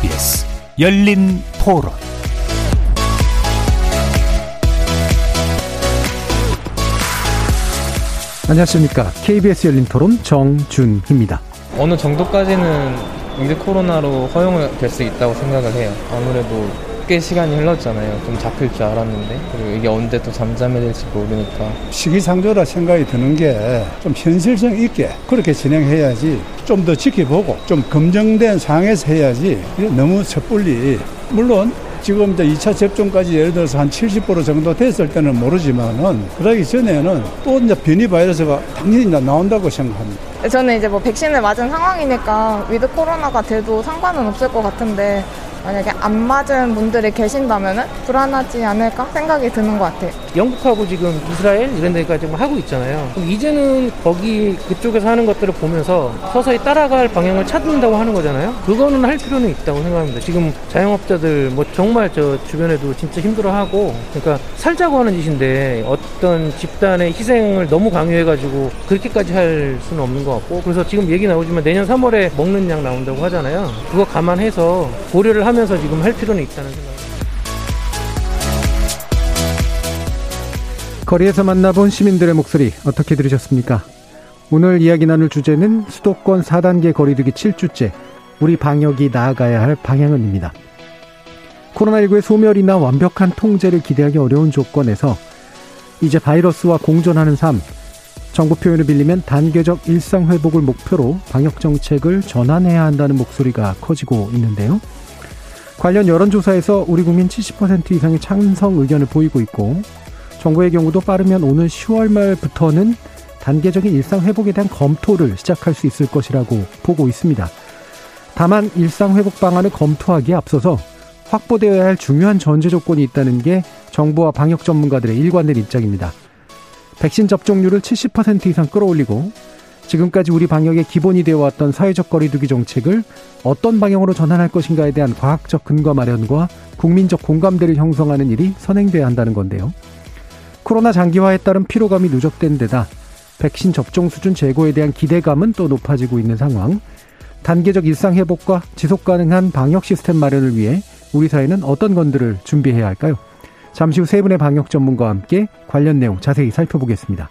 KBS 열린 토론 안녕하십니까. KBS 열린 토론 정준희입니다. 어느 정도까지는 위드 코로나로 허용될 수 있다고 생각을 해요. 아무래도 꽤 시간이 흘렀잖아요. 좀 잡힐 줄 알았는데 그리고 이게 언제 또 잠잠해질지 모르니까 시기상조라 생각이 드는 게 좀 현실성 있게 그렇게 진행해야지 좀 더 지켜보고 좀 검증된 상황에서 해야지 너무 섣불리 물론 지금 이제 2차 접종까지 예를 들어서 한 70% 정도 됐을 때는 모르지만은 그러기 전에는 또 이제 변이 바이러스가 당연히 나온다고 생각합니다. 저는 이제 뭐 백신을 맞은 상황이니까 위드 코로나가 돼도 상관은 없을 것 같은데 만약에 안 맞은 분들이 계신다면 불안하지 않을까 생각이 드는 것 같아요. 영국하고 지금 이스라엘 이런 데가 지금 하고 있잖아요. 그럼 이제는 거기 그쪽에서 하는 것들을 보면서 서서히 따라갈 방향을 찾는다고 하는 거잖아요. 그거는 할 필요는 있다고 생각합니다. 지금 자영업자들 뭐 정말 저 주변에도 진짜 힘들어하고 그러니까 살자고 하는 짓인데 어떤 집단의 희생을 너무 강요해가지고 그렇게까지 할 수는 없는 것 같고 그래서 지금 얘기 나오지만 내년 3월에 먹는 양 나온다고 하잖아요. 그거 감안해서 고려를 하면서 지금 할 필요는 있다는 생각입니다. 거리에서 만나본 시민들의 목소리 어떻게 들으셨습니까? 오늘 이야기 나눌 주제는 수도권 4단계 거리두기 7주째 우리 방역이 나아가야 할 방향은입니다. 코로나19의 소멸이나 완벽한 통제를 기대하기 어려운 조건에서 이제 바이러스와 공존하는 삶, 정부 표현을 빌리면 단계적 일상 회복을 목표로 방역 정책을 전환해야 한다는 목소리가 커지고 있는데요. 관련 여론조사에서 우리 국민 70% 이상의 찬성 의견을 보이고 있고 정부의 경우도 빠르면 오는 10월 말부터는 단계적인 일상 회복에 대한 검토를 시작할 수 있을 것이라고 보고 있습니다. 다만 일상 회복 방안을 검토하기에 앞서서 확보되어야 할 중요한 전제 조건이 있다는 게 정부와 방역 전문가들의 일관된 입장입니다. 백신 접종률을 70% 이상 끌어올리고 지금까지 우리 방역의 기본이 되어 왔던 사회적 거리두기 정책을 어떤 방향으로 전환할 것인가에 대한 과학적 근거 마련과 국민적 공감대를 형성하는 일이 선행돼야 한다는 건데요. 코로나 장기화에 따른 피로감이 누적된 데다 백신 접종 수준 제고에 대한 기대감은 또 높아지고 있는 상황. 단계적 일상 회복과 지속 가능한 방역 시스템 마련을 위해 우리 사회는 어떤 건들을 준비해야 할까요? 잠시 후 세 분의 방역 전문가와 함께 관련 내용 자세히 살펴보겠습니다.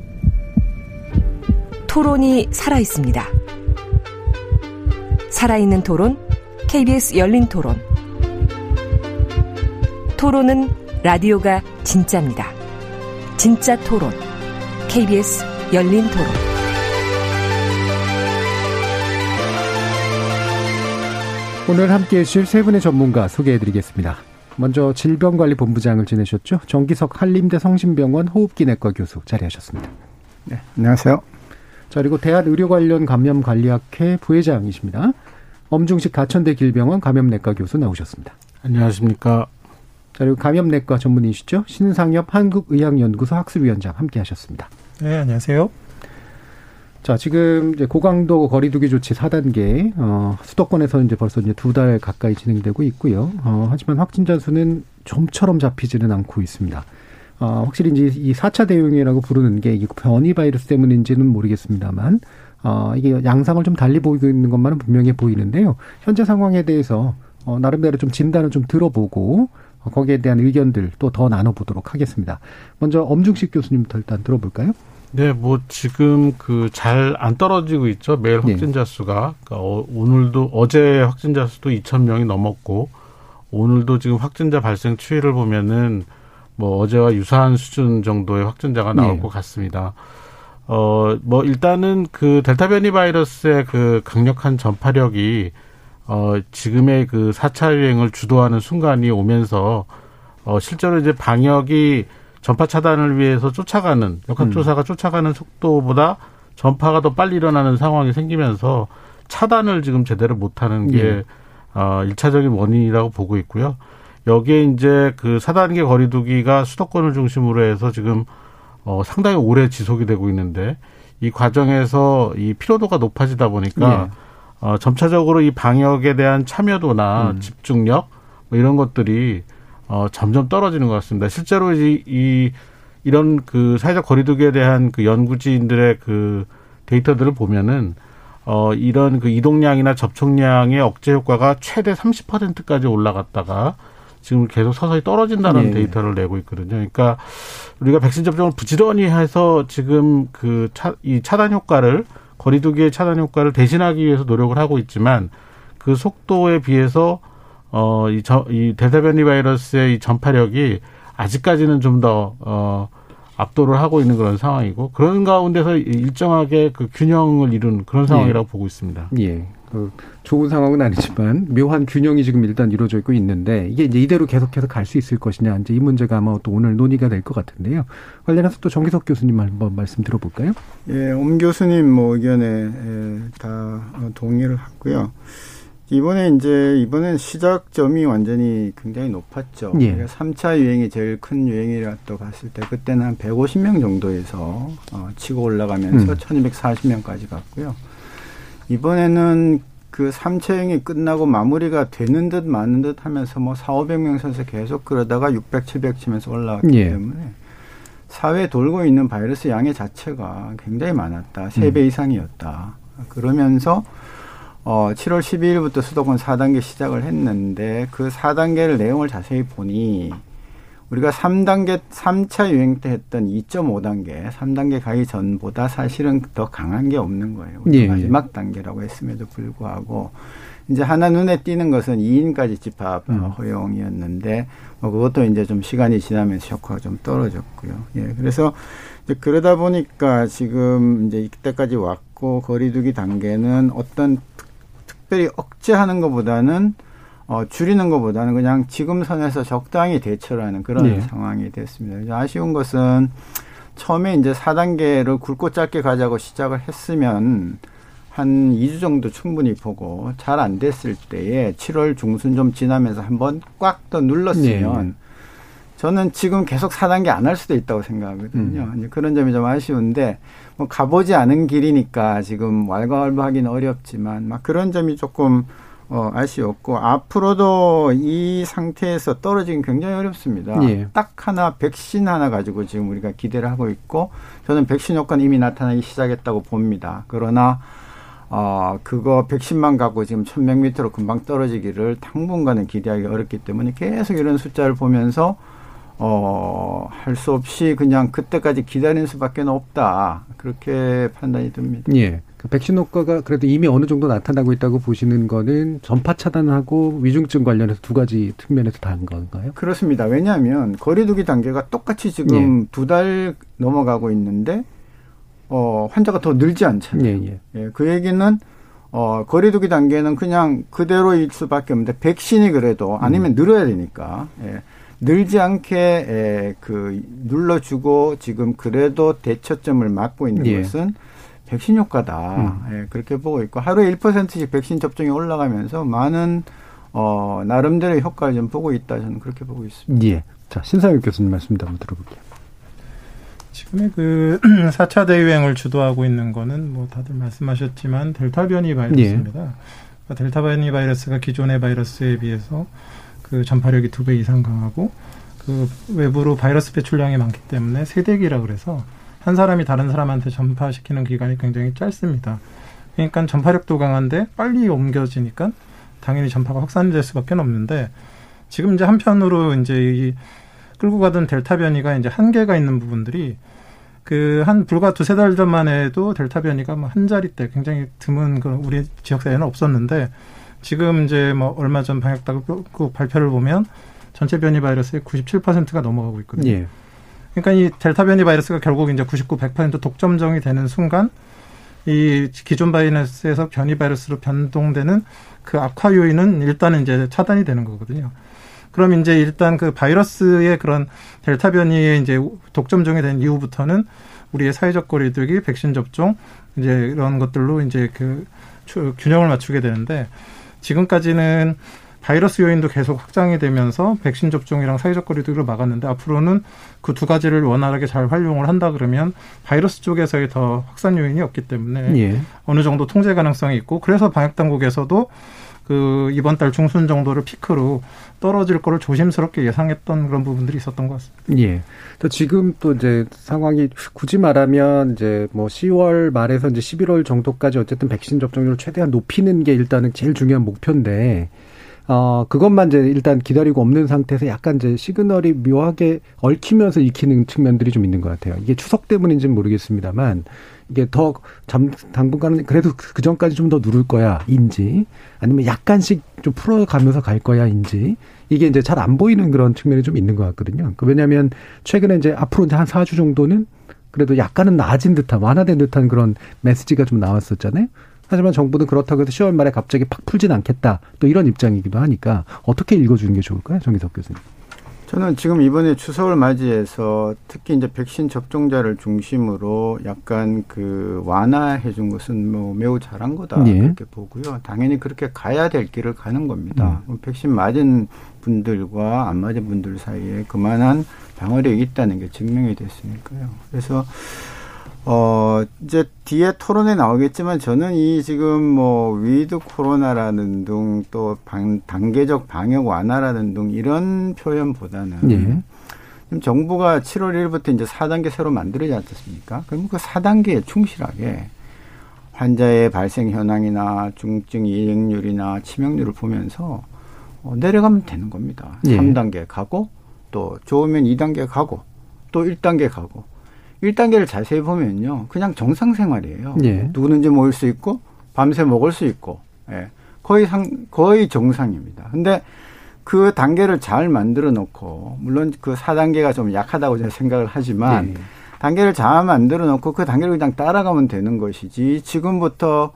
토론이 살아 있습니다. 살아있는 토론, KBS 열린 토론. 토론은 라디오가 진짜입니다. 진짜 토론, KBS 열린 토론. 오늘 함께 해주실 세 분의 전문가 소개해 드리겠습니다. 먼저 질병관리본부장을 지내셨죠. 정기석 한림대 성심병원 호흡기내과 교수 자리하셨습니다. 네, 안녕하세요. 자, 그리고 대한의료관련감염관리학회 부회장이십니다. 엄중식 가천대 길병원 감염내과 교수 나오셨습니다. 안녕하십니까. 자, 그리고 감염내과 전문의시죠. 신상엽 한국의학연구소 학술위원장 함께 하셨습니다. 네, 안녕하세요. 자, 지금 이제 고강도 거리두기 조치 4단계, 어, 수도권에서 이제 벌써 이제 두 달 가까이 진행되고 있고요. 어, 하지만 확진자 수는 좀처럼 잡히지는 않고 있습니다. 어, 확실히 이제 이 4차 대응이라고 부르는 게 변이 바이러스 때문인지는 모르겠습니다만, 어, 이게 양상을 좀 달리 보이고 있는 것만은 분명해 보이는데요. 현재 상황에 대해서, 어, 나름대로 좀 진단을 좀 들어보고, 어, 거기에 대한 의견들 또 더 나눠보도록 하겠습니다. 먼저 엄중식 교수님부터 일단 들어볼까요? 네, 뭐 지금 그 잘 안 떨어지고 있죠. 매일 확진자 수가. 그러니까 어, 오늘도 어제 확진자 수도 2천 명이 넘었고 오늘도 지금 확진자 발생 추이를 보면은 뭐 어제와 유사한 수준 정도의 확진자가 나올 네. 것 같습니다. 어, 뭐 일단은 그 델타 변이 바이러스의 그 강력한 전파력이 어, 지금의 그 4차 유행을 주도하는 순간이 오면서 어, 실제로 이제 방역이 전파 차단을 위해서 쫓아가는 역학조사가 음. 쫓아가는 속도보다 전파가 더 빨리 일어나는 상황이 생기면서 차단을 지금 제대로 못하는 게 예. 어, 1차적인 원인이라고 보고 있고요. 여기에 이제 그 4단계 거리두기가 수도권을 중심으로 해서 지금 어, 상당히 오래 지속이 되고 있는데 이 과정에서 이 피로도가 높아지다 보니까 네. 어, 점차적으로 이 방역에 대한 참여도나 음. 집중력 뭐 이런 것들이 어, 점점 떨어지는 것 같습니다. 실제로 이, 이 이런 그 사회적 거리두기에 대한 그 연구진들의 그 데이터들을 보면은 어, 이런 그 이동량이나 접촉량의 억제 효과가 최대 30%까지 올라갔다가 지금 계속 서서히 떨어진다는 네. 데이터를 내고 있거든요. 그러니까 우리가 백신 접종을 부지런히 해서 지금 그 차, 이 차단 효과를 거리두기의 차단 효과를 대신하기 위해서 노력을 하고 있지만 그 속도에 비해서 어, 이, 저, 이 델타 변이 바이러스의 이 전파력이 아직까지는 좀 더, 어, 압도를 하고 있는 그런 상황이고 그런 가운데서 일정하게 그 균형을 이룬 그런 상황이라고 예. 보고 있습니다. 예. 그 좋은 상황은 아니지만 묘한 균형이 지금 일단 이루어져 있고 있는데 이게 이제 이대로 계속해서 갈 수 있을 것이냐 이제 이 문제가 아마 또 오늘 논의가 될 것 같은데요. 관련해서 또 정기석 교수님 한번 말씀 들어볼까요? 예, 엄 교수님 뭐 의견에 예, 다 동의를 하고요. 이번에 이제 이번엔 시작점이 완전히 굉장히 높았죠. 예. 그러니까 3차 유행이 제일 큰 유행이라 또 봤을 때 그때는 한 150명 정도에서 어, 치고 올라가면서 음. 1240명까지 갔고요. 이번에는 그 3차 유행이 끝나고 마무리가 되는 듯 마는 듯 하면서 뭐 4, 500명 선에서 계속 그러다가 600, 700 치면서 올라갔기 예. 때문에 사회에 돌고 있는 바이러스 양의 자체가 굉장히 많았다. 3배 음. 이상이었다. 그러면서 어, 7월 12일부터 수도권 4단계 시작을 했는데 그 4단계를 내용을 자세히 보니 우리가 3단계, 3차 유행 때 했던 2.5단계, 3단계 가기 전보다 사실은 더 강한 게 없는 거예요. 예, 예, 마지막 단계라고 했음에도 불구하고 이제 하나 눈에 띄는 것은 2인까지 집합 음. 허용이었는데 뭐 그것도 이제 좀 시간이 지나면서 효과가 좀 떨어졌고요. 예. 그래서 이제 그러다 보니까 지금 이제 이때까지 왔고 거리두기 단계는 어떤 특별히 억제하는 것보다는 어, 줄이는 것보다는 그냥 지금 선에서 적당히 대처를 하는 그런 네. 상황이 됐습니다. 아쉬운 것은 처음에 이제 4단계를 굵고 짧게 가자고 시작을 했으면 한 2주 정도 충분히 보고 잘 안 됐을 때에 7월 중순 좀 지나면서 한번 꽉 더 눌렀으면 네. 저는 지금 계속 4단계 안 할 수도 있다고 생각하거든요. 음. 그런 점이 좀 아쉬운데 뭐 가보지 않은 길이니까 지금 왈가왈부하기는 어렵지만 막 그런 점이 조금 어, 아쉬웠고 앞으로도 이 상태에서 떨어지긴 굉장히 어렵습니다. 예. 딱 하나 백신 하나 가지고 지금 우리가 기대를 하고 있고 저는 백신 효과는 이미 나타나기 시작했다고 봅니다. 그러나 어, 그거 백신만 갖고 지금 천명 밑으로 금방 떨어지기를 당분간은 기대하기 어렵기 때문에 계속 이런 숫자를 보면서 어, 할 수 없이 그냥 그때까지 기다리는 수밖에 없다. 그렇게 판단이 듭니다. 예. 그 백신 효과가 그래도 이미 어느 정도 나타나고 있다고 보시는 거는 전파 차단하고 위중증 관련해서 두 가지 측면에서 다른 건가요? 그렇습니다. 왜냐하면 거리두기 단계가 똑같이 지금 예. 두달 넘어가고 있는데 어, 환자가 더 늘지 않잖아요. 예, 예. 예, 그 얘기는 어, 거리두기 단계는 그냥 그대로일 수밖에 없는데 백신이 그래도 아니면 음. 늘어야 되니까. 예. 늘지 않게 에, 그 눌러주고 지금 그래도 대처점을 맞고 있는 예. 것은 백신 효과다. 음. 예, 그렇게 보고 있고 하루에 1%씩 백신 접종이 올라가면서 많은 어, 나름대로의 효과를 좀 보고 있다. 저는 그렇게 보고 있습니다. 예. 자, 신상혁 교수님 말씀도 한번 들어볼게요. 지금의 그 4차 대유행을 주도하고 있는 거는 뭐 다들 말씀하셨지만 델타 변이 바이러스입니다. 예. 그러니까 델타 변이 바이러스가 기존의 바이러스에 비해서 그 전파력이 두 배 이상 강하고 그 외부로 바이러스 배출량이 많기 때문에 세대기라 그래서 한 사람이 다른 사람한테 전파시키는 기간이 굉장히 짧습니다. 그러니까 전파력도 강한데 빨리 옮겨지니까 당연히 전파가 확산될 수밖에 없는데 지금 이제 한편으로 이제 이 끌고 가던 델타 변이가 이제 한계가 있는 부분들이 그 한 불과 두세 달 전만 해도 델타 변이가 뭐 한 자리대 굉장히 드문 그런 우리 지역 사회는 없었는데 지금 이제 뭐 얼마 전 방역당국 발표를 보면 전체 변이 바이러스의 97%가 넘어가고 있거든요. 예. 그러니까 이 델타 변이 바이러스가 결국 이제 99, 100% 독점종이 되는 순간 이 기존 바이러스에서 변이 바이러스로 변동되는 그 악화 요인은 일단은 이제 차단이 되는 거거든요. 그럼 이제 일단 그 바이러스의 그런 델타 변이의 이제 독점종이 된 이후부터는 우리의 사회적 거리두기, 백신 접종 이제 이런 것들로 이제 그 균형을 맞추게 되는데 지금까지는 바이러스 요인도 계속 확장이 되면서 백신 접종이랑 사회적 거리두기를 막았는데 앞으로는 그 두 가지를 원활하게 잘 활용을 한다 그러면 바이러스 쪽에서의 더 확산 요인이 없기 때문에 예. 어느 정도 통제 가능성이 있고 그래서 방역 당국에서도 그 이번 달 중순 정도를 피크로 떨어질 거를 조심스럽게 예상했던 그런 부분들이 있었던 것 같습니다. 예. 또 지금 또 이제 상황이 굳이 말하면 이제 뭐 10월 말에서 이제 11월 정도까지 어쨌든 백신 접종률을 최대한 높이는 게 일단은 제일 중요한 목표인데 어, 그것만 이제 일단 기다리고 없는 상태에서 약간 이제 시그널이 묘하게 얽히면서 익히는 측면들이 좀 있는 것 같아요. 이게 추석 때문인지는 모르겠습니다만 이게 더 잠, 당분간은 그래도 그 전까지 좀 더 누를 거야 인지 아니면 약간씩 좀 풀어가면서 갈 거야 인지 이게 이제 잘 안 보이는 그런 측면이 좀 있는 것 같거든요. 그 왜냐하면 최근에 이제 앞으로 이제 한 4주 정도는 그래도 약간은 나아진 듯한 완화된 듯한 그런 메시지가 좀 나왔었잖아요. 하지만 정부는 그렇다고 해서 10월 말에 갑자기 팍 풀진 않겠다. 또 이런 입장이기도 하니까 어떻게 읽어주는 게 좋을까요? 정기석 교수님. 저는 지금 이번에 추석을 맞이해서 특히 이제 백신 접종자를 중심으로 약간 그 완화해 준 것은 뭐 매우 잘한 거다 예. 그렇게 보고요. 당연히 그렇게 가야 될 길을 가는 겁니다. 음. 백신 맞은 분들과 안 맞은 분들 사이에 그만한 방어력이 있다는 게 증명이 됐으니까요. 그래서 어, 이제 뒤에 토론에 나오겠지만 저는 이 지금 뭐 위드 코로나라는 둥 또 단계적 방역 완화라는 둥 이런 표현보다는 예. 지금 정부가 7월 1일부터 이제 4단계 새로 만들어지 않았습니까? 그럼 그 4단계에 충실하게 환자의 발생 현황이나 중증 이행률이나 치명률을 보면서 어, 내려가면 되는 겁니다. 예. 3단계 가고 또 좋으면 2단계 가고 또 1단계 가고 1단계를 자세히 보면요. 그냥 정상 생활이에요. 예. 누구든지 모일 수 있고 밤새 먹을 수 있고 예. 거의 상 거의 정상입니다. 근데 그 단계를 잘 만들어 놓고 물론 그 4단계가 좀 약하다고 제가 생각을 하지만 예. 단계를 잘 만들어 놓고 그 단계를 그냥 따라가면 되는 것이지 지금부터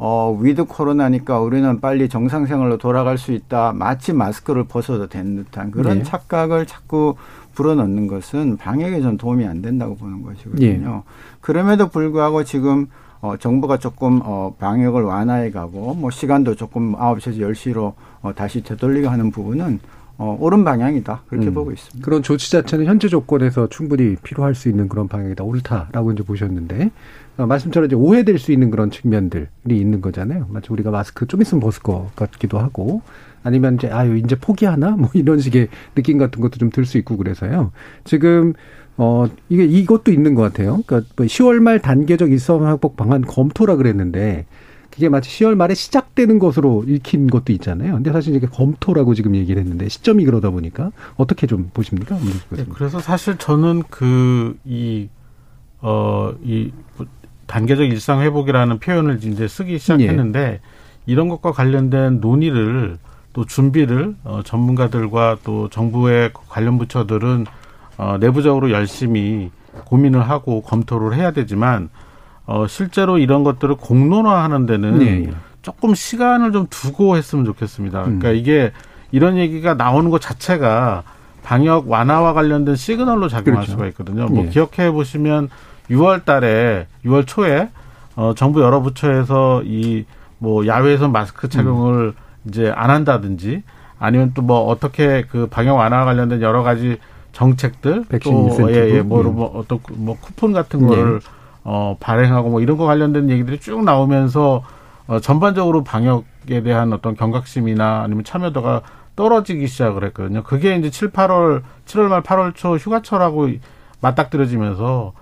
어, 위드 코로나니까 우리는 빨리 정상생활로 돌아갈 수 있다. 마치 마스크를 벗어도 되는 듯한 그런 네. 착각을 자꾸 불어넣는 것은 방역에 좀 도움이 안 된다고 보는 것이거든요. 예. 그럼에도 불구하고 지금 어, 정부가 조금 어, 방역을 완화해 가고 뭐 시간도 조금 9시에서 10시로 어, 다시 되돌리게 하는 부분은 어, 옳은 방향이다. 그렇게 음. 보고 있습니다. 그런 조치 자체는 현재 조건에서 충분히 필요할 수 있는 그런 방향이다. 옳다라고 이제 보셨는데, 어, 말씀처럼 이제 오해될 수 있는 그런 측면들이 있는 거잖아요. 마치 우리가 마스크 좀 있으면 벗을 것 같기도 하고, 아니면 이제 아유 이제 포기하나 뭐 이런 식의 느낌 같은 것도 좀 들 수 있고 그래서요. 지금 어 이게 이것도 있는 것 같아요. 그러니까 10월 뭐말 단계적 일상 회복 방안 검토라 그랬는데 그게 마치 10월 말에 시작되는 것으로 읽힌 것도 있잖아요. 근데 사실 이게 검토라고 지금 얘기를 했는데 시점이 그러다 보니까 어떻게 좀 보십니까? 네, 그래서 사실 저는 그 이 어, 이 단계적 일상 회복이라는 표현을 이제 쓰기 시작했는데 예. 이런 것과 관련된 논의를 또 준비를 어, 전문가들과 또 정부의 관련 부처들은 어, 내부적으로 열심히 고민을 하고 검토를 해야 되지만 어, 실제로 이런 것들을 공론화하는 데는 네. 조금 시간을 좀 두고 했으면 좋겠습니다. 그러니까 음. 이게 이런 얘기가 나오는 것 자체가 방역 완화와 관련된 시그널로 작용할 그렇죠. 수가 있거든요. 뭐 네. 기억해 보시면 6월 달에 6월 초에 어 정부 여러 부처에서 이 뭐 야외에서 마스크 착용을 음. 이제 안 한다든지 아니면 또 뭐 어떻게 그 방역 완화 관련된 여러 가지 정책들 또 예예 예, 뭐, 음. 뭐 어떤 뭐 쿠폰 같은 거를 네. 어 발행하고 뭐 이런 거 관련된 얘기들이 쭉 나오면서 어 전반적으로 방역에 대한 어떤 경각심이나 아니면 참여도가 떨어지기 시작을 했거든요. 그게 이제 7, 8월, 7월 말 8월 초 휴가철하고 맞닥뜨려지면서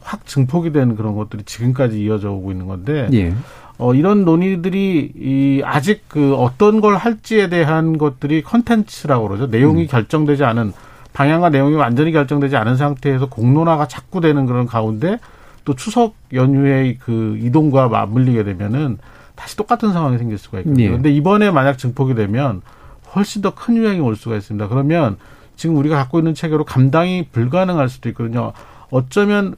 확 증폭이 된 그런 것들이 지금까지 이어져 오고 있는 건데 예. 어, 이런 논의들이 이 아직 그 어떤 걸 할지에 대한 것들이 컨텐츠라고 그러죠. 내용이 음. 결정되지 않은 방향과 내용이 완전히 결정되지 않은 상태에서 공론화가 자꾸 되는 그런 가운데 또 추석 연휴의 그 이동과 맞물리게 되면은 다시 똑같은 상황이 생길 수가 있거든요. 예. 근데 이번에 만약 증폭이 되면 훨씬 더 큰 유행이 올 수가 있습니다. 그러면 지금 우리가 갖고 있는 체계로 감당이 불가능할 수도 있거든요. 어쩌면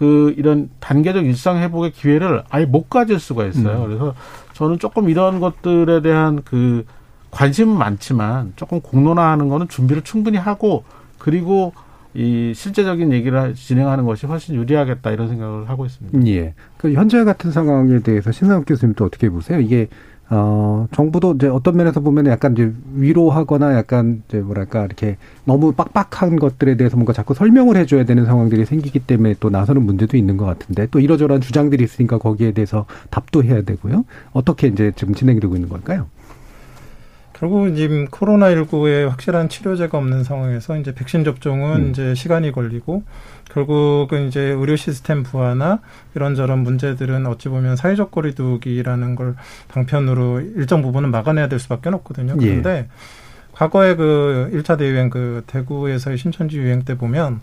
그 이런 단계적 일상 회복의 기회를 아예 못 가질 수가 있어요. 음. 그래서 저는 조금 이런 것들에 대한 그 관심은 많지만 조금 공론화하는 거는 준비를 충분히 하고 그리고 이 실제적인 얘기를 진행하는 것이 훨씬 유리하겠다 이런 생각을 하고 있습니다. 예. 그 현재 같은 상황에 대해서 신상욱 교수님도 어떻게 보세요? 이게 어, 정부도 이제 어떤 면에서 보면 약간 이제 위로하거나 약간 이제 뭐랄까 이렇게 너무 빡빡한 것들에 대해서 뭔가 자꾸 설명을 해줘야 되는 상황들이 생기기 때문에 또 나서는 문제도 있는 것 같은데 또 이러저러한 주장들이 있으니까 거기에 대해서 답도 해야 되고요. 어떻게 이제 지금 진행이 되고 있는 걸까요? 결국 지금 코로나19에 확실한 치료제가 없는 상황에서 이제 백신 접종은 음. 이제 시간이 걸리고 결국은 이제 의료 시스템 부하나 이런저런 문제들은 어찌 보면 사회적 거리두기라는 걸 방편으로 일정 부분은 막아내야 될 수밖에 없거든요. 예. 그런데 예. 과거에 그 1차 대유행 그 대구에서의 신천지 유행 때 보면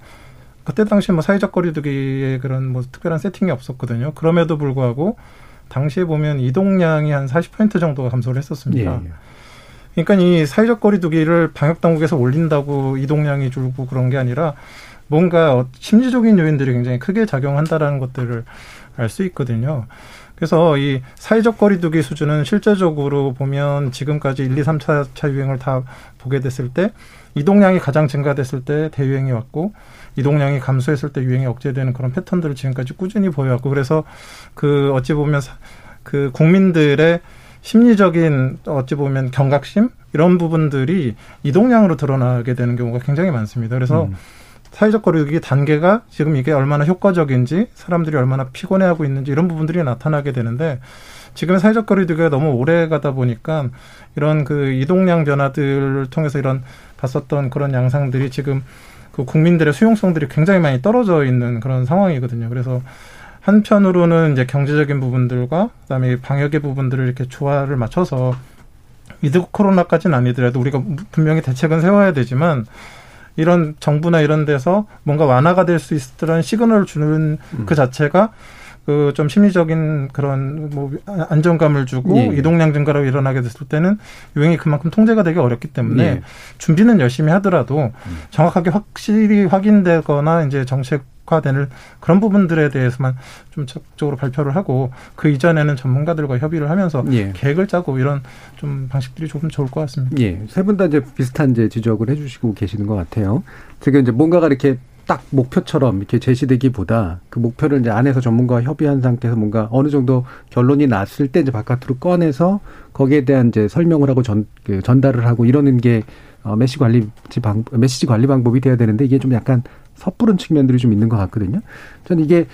그때 당시 뭐 사회적 거리두기에 그런 뭐 특별한 세팅이 없었거든요. 그럼에도 불구하고 당시에 보면 이동량이 한 40% 정도가 감소를 했었습니다. 예. 예. 그러니까 이 사회적 거리두기를 방역 당국에서 올린다고 이동량이 줄고 그런 게 아니라 뭔가 심리적인 요인들이 굉장히 크게 작용한다라는 것들을 알 수 있거든요. 그래서 이 사회적 거리두기 수준은 실제적으로 보면 지금까지 1, 2, 3차 차 유행을 다 보게 됐을 때 이동량이 가장 증가됐을 때 대유행이 왔고 이동량이 감소했을 때 유행이 억제되는 그런 패턴들을 지금까지 꾸준히 보여왔고 그래서 그 어찌 보면 그 국민들의 심리적인 어찌 보면 경각심 이런 부분들이 이동량으로 드러나게 되는 경우가 굉장히 많습니다. 그래서 음. 사회적 거리두기 단계가 지금 이게 얼마나 효과적인지 사람들이 얼마나 피곤해하고 있는지 이런 부분들이 나타나게 되는데 지금 사회적 거리두기가 너무 오래 가다 보니까 이런 그 이동량 변화들을 통해서 이런 봤었던 그런 양상들이 지금 그 국민들의 수용성들이 굉장히 많이 떨어져 있는 그런 상황이거든요. 그래서 한편으로는 이제 경제적인 부분들과 그다음에 방역의 부분들을 이렇게 조화를 맞춰서 위드 코로나까지는 아니더라도 우리가 분명히 대책은 세워야 되지만 이런 정부나 이런 데서 뭔가 완화가 될 수 있을 는 시그널을 주는 음. 그 자체가 그 좀 심리적인 그런 뭐 안정감을 주고 예. 이동량 증가로 일어나게 됐을 때는 유행이 그만큼 통제가 되기 어렵기 때문에 예. 준비는 열심히 하더라도 음. 정확하게 확실히 확인되거나 이제 정책 과되는 그런 부분들에 대해서만 좀 적극적으로 발표를 하고 그 이전에는 전문가들과 협의를 하면서 예. 계획을 짜고 이런 좀 방식들이 조금 좋을 것 같습니다. 예. 세 분 다 이제 비슷한 이제 지적을 해주시고 계시는 것 같아요. 지금 이제 뭔가가 이렇게 딱 목표처럼 이렇게 제시되기보다 그 목표를 이제 안에서 전문가와 협의한 상태에서 뭔가 어느 정도 결론이 났을 때 이제 바깥으로 꺼내서 거기에 대한 이제 설명을 하고 전, 그 전달을 하고 이러는 게 어, 메시 관리 방 메시지 관리 방법이 돼야 되는데 이게 좀 약간 섣부른 측면들이 좀 있는 것 같거든요. 저는 이게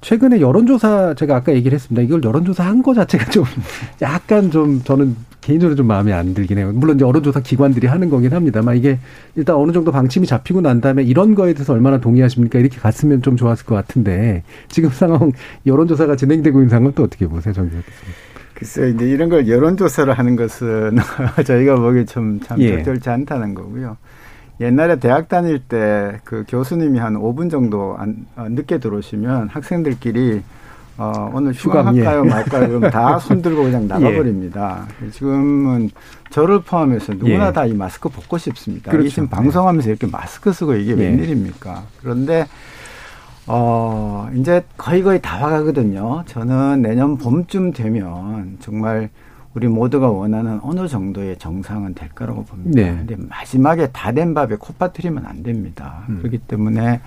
최근에 여론조사 제가 아까 얘기를 했습니다. 이걸 여론조사 한 거 자체가 좀 약간 좀 저는 개인적으로 좀 마음에 안 들긴 해요. 물론 이제 여론조사 기관들이 하는 거긴 합니다만 이게 일단 어느 정도 방침이 잡히고 난 다음에 이런 거에 대해서 얼마나 동의하십니까? 이렇게 갔으면 좀 좋았을 것 같은데 지금 상황 여론조사가 진행되고 있는 상황은 또 어떻게 보세요, 정 교수님? 글쎄 이제 이런 걸 여론조사를 하는 것은 저희가 보기에 좀참 예. 적절치 않다는 거고요. 옛날에 대학 다닐 때 그 교수님이 한 5분 정도 안, 어, 늦게 들어오시면 학생들끼리 어, 오늘 휴강할까요, 예. 말까요? 그럼 다 손들고 그냥 예. 나가버립니다. 예. 지금은 저를 포함해서 누구나 예. 다이 마스크 벗고 싶습니다. 그렇죠. 이 지금 방송하면서 이렇게 마스크 쓰고 이게 예. 웬일입니까? 그런데, 어, 이제 거의 거의 다 와가거든요. 저는 내년 봄쯤 되면 정말 우리 모두가 원하는 어느 정도의 정상은 될 거라고 봅니다. 네. 근데 마지막에 다 된 밥에 코 빠뜨리면 안 됩니다. 음. 그렇기 때문에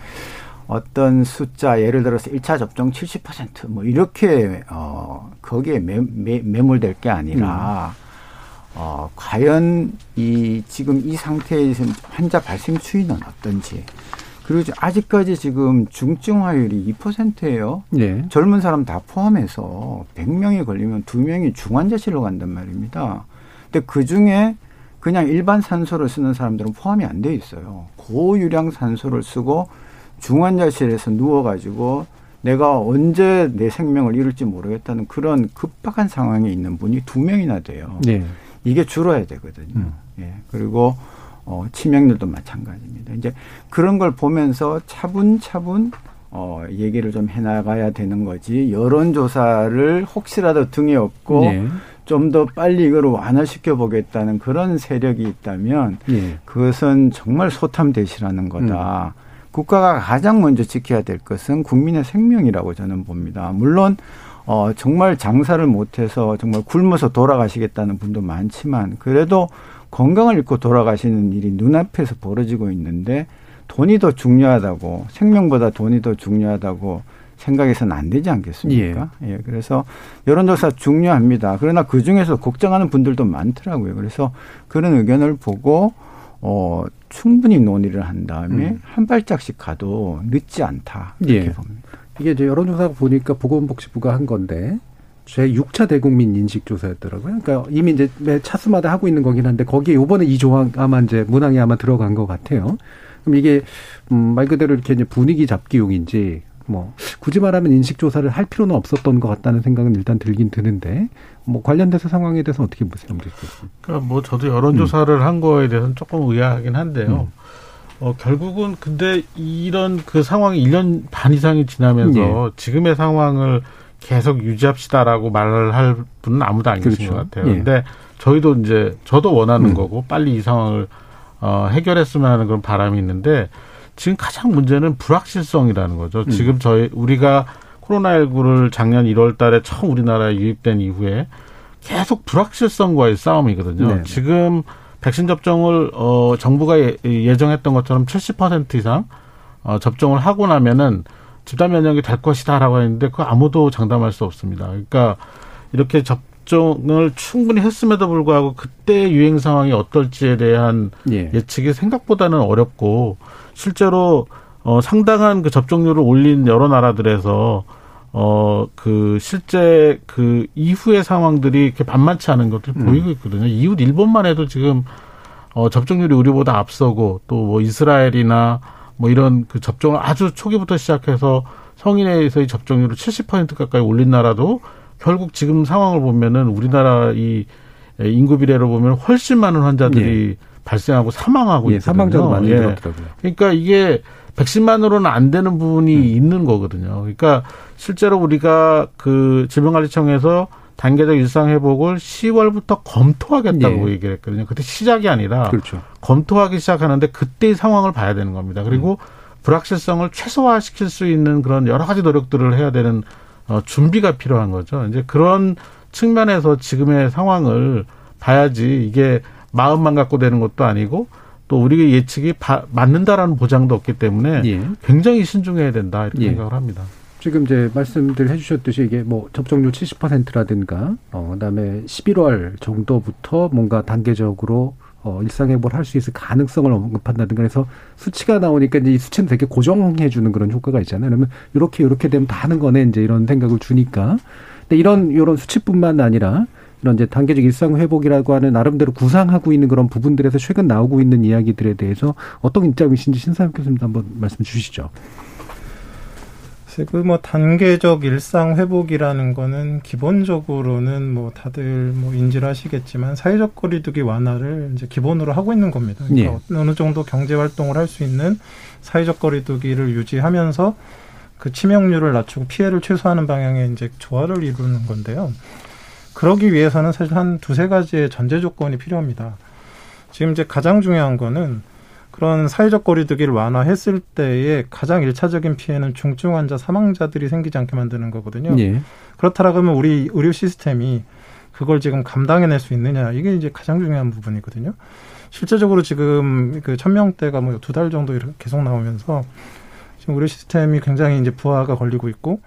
어떤 숫자 예를 들어서 1차 접종 70%뭐 이렇게 어 거기에 매, 매, 매몰될 게 아니라 음. 어 과연 이 지금 이 상태에서 환자 발생 추이는 어떤지 그리고 아직까지 지금 중증화율이 2%예요. 네. 젊은 사람 다 포함해서 100명이 걸리면 2명이 중환자실로 간단 말입니다. 근데 그 중에 그냥 일반 산소를 쓰는 사람들은 포함이 안 돼 있어요. 고유량 산소를 쓰고 중환자실에서 누워가지고 내가 언제 내 생명을 잃을지 모르겠다는 그런 급박한 상황에 있는 분이 두 명이나 돼요. 네. 이게 줄어야 되거든요. 음. 예. 그리고 어, 치명률도 마찬가지입니다. 이제 그런 걸 보면서 차분차분 어, 얘기를 좀 해나가야 되는 거지. 여론조사를 혹시라도 등에 업고 네. 좀더 빨리 이걸 완화시켜 보겠다는 그런 세력이 있다면 네. 그것은 정말 소탐대시라는 거다. 음. 국가가 가장 먼저 지켜야 될 것은 국민의 생명이라고 저는 봅니다. 물론 어, 정말 장사를 못해서 정말 굶어서 돌아가시겠다는 분도 많지만 그래도 건강을 잃고 돌아가시는 일이 눈앞에서 벌어지고 있는데 돈이 더 중요하다고 생명보다 돈이 더 중요하다고 생각해서는 안 되지 않겠습니까? 예. 예. 그래서 여론조사 중요합니다. 그러나 그 중에서 걱정하는 분들도 많더라고요. 그래서 그런 의견을 보고 어 충분히 논의를 한 다음에 음. 한 발짝씩 가도 늦지 않다 이렇게 예. 봅니다. 이게 이제 여론조사 보니까 보건복지부가 한 건데 제 6차 대국민 인식 조사였더라고요. 그러니까 이미 이제 매 차수마다 하고 있는 거긴 한데 거기에 요번에 이 조항 아마 이제 문항에 아마 들어간 것 같아요. 그럼 이게 음, 말 그대로 이렇게 이제 분위기 잡기용인지 뭐 굳이 말하면 인식 조사를 할 필요는 없었던 것 같다는 생각은 일단 들긴 드는데 뭐 관련돼서 상황에 대해서 어떻게 보세요, 그러니까 뭐 저도 여론 조사를 음. 한 거에 대해서는 조금 의아하긴 한데요. 음. 어 결국은 근데 이런 그 상황이 1년 반 이상이 지나면서 예. 지금의 상황을 계속 유지합시다라고 말을 할 분은 아무도 안 그렇죠. 것 같아요. 예. 근데 저희도 이제 저도 원하는 음. 거고 빨리 이 상황을 어 해결했으면 하는 그런 바람이 있는데 지금 가장 문제는 불확실성이라는 거죠. 음. 지금 저희 우리가 코로나19를 작년 1월 달에 처음 우리나라에 유입된 이후에 계속 불확실성과의 싸움이거든요. 네 지금 백신 접종을 어 정부가 예, 예정했던 것처럼 70% 이상 어 접종을 하고 나면은 집단 면역이 될 것이다라고 했는데 그 아무도 장담할 수 없습니다. 그러니까 이렇게 접 종을 충분히 했음에도 불구하고 그때 유행 상황이 어떨지에 대한 예. 예측이 생각보다는 어렵고 실제로 어 상당한 그 접종률을 올린 여러 나라들에서 어 그 실제 그 이후의 상황들이 이렇게 만만치 않은 것들 음. 보이고 있거든요. 이웃 일본만 해도 지금 어 접종률이 우리보다 앞서고 또 뭐 이스라엘이나 뭐 이런 그 접종을 아주 초기부터 시작해서 성인에서의 접종률을 70% 가까이 올린 나라도 결국 지금 상황을 보면은 우리나라 이 인구 비례로 보면 훨씬 많은 환자들이 예. 발생하고 사망하고 예, 있거든요. 사망자도 많이 늘었더라고요. 예. 그러니까 이게 백신만으로는 안 되는 부분이 음. 있는 거거든요. 그러니까 실제로 우리가 그 질병관리청에서 단계적 일상 회복을 10월부터 검토하겠다고 예. 얘기를 했거든요. 그때 시작이 아니라 그렇죠. 검토하기 시작하는데 그때의 상황을 봐야 되는 겁니다. 그리고 음. 불확실성을 최소화시킬 수 있는 그런 여러 가지 노력들을 해야 되는 어, 준비가 필요한 거죠. 이제 그런 측면에서 지금의 상황을 봐야지 이게 마음만 갖고 되는 것도 아니고 또 우리의 예측이 바, 맞는다라는 보장도 없기 때문에 예. 굉장히 신중해야 된다 이렇게 예. 생각을 합니다. 지금 이제 말씀들 해주셨듯이 이게 뭐 접종률 70%라든가 어 그다음에 11월 정도부터 뭔가 단계적으로 어 일상회복을 할수 있을 가능성을 언급한다든가 해서 수치가 나오니까 이제 이 수치는 되게 고정해 주는 그런 효과가 있잖아요. 그러면 이렇게 이렇게 되면 다 하는 거네 이제 이런 생각을 주니까. 근데 이런 이런 수치뿐만 아니라 이런 이제 단계적 일상 회복이라고 하는 나름대로 구상하고 있는 그런 부분들에서 최근 나오고 있는 이야기들에 대해서 어떤 입장이신지 신사임 교수님도 한번 말씀 주시죠. 그뭐 단계적 일상 회복이라는 거는 기본적으로는 뭐 다들 뭐 인지를 하시겠지만 사회적 거리두기 완화를 이제 기본으로 하고 있는 겁니다. 그러니까 예. 어느 정도 경제 활동을 할 수 있는 사회적 거리두기를 유지하면서 그 치명률을 낮추고 피해를 최소화하는 방향의 이제 조화를 이루는 건데요. 그러기 위해서는 사실 한 두세 가지의 전제 조건이 필요합니다. 지금 이제 가장 중요한 거는 그런 사회적 거리두기를 완화했을 때의 가장 일차적인 피해는 중증 환자 사망자들이 생기지 않게 만드는 거거든요. 예. 그렇다라면 우리 의료 시스템이 그걸 지금 감당해낼 수 있느냐 이게 이제 가장 중요한 부분이거든요. 실제적으로 지금 그 천명대가 뭐 두 달 정도 이렇게 계속 나오면서 지금 의료 시스템이 굉장히 이제 부하가 걸리고 있고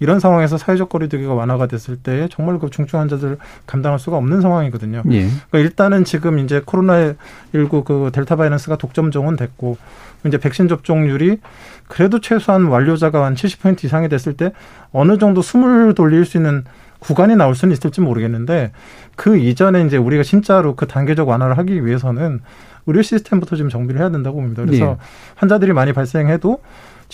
이런 상황에서 사회적 거리두기가 완화가 됐을 때 정말 그 중증 환자들 감당할 수가 없는 상황이거든요. 예. 그러니까 일단은 지금 이제 코로나 19그 델타 바이러스가 독점 종은 됐고 이제 백신 접종률이 그래도 최소한 완료자가 한 70% 이상이 됐을 때 어느 정도 숨을 돌릴 수 있는 구간이 나올 수는 있을지 모르겠는데 그 이전에 이제 우리가 진짜로 그 단계적 완화를 하기 위해서는 의료 시스템부터 좀 정비를 해야 된다고 봅니다. 그래서 예. 환자들이 많이 발생해도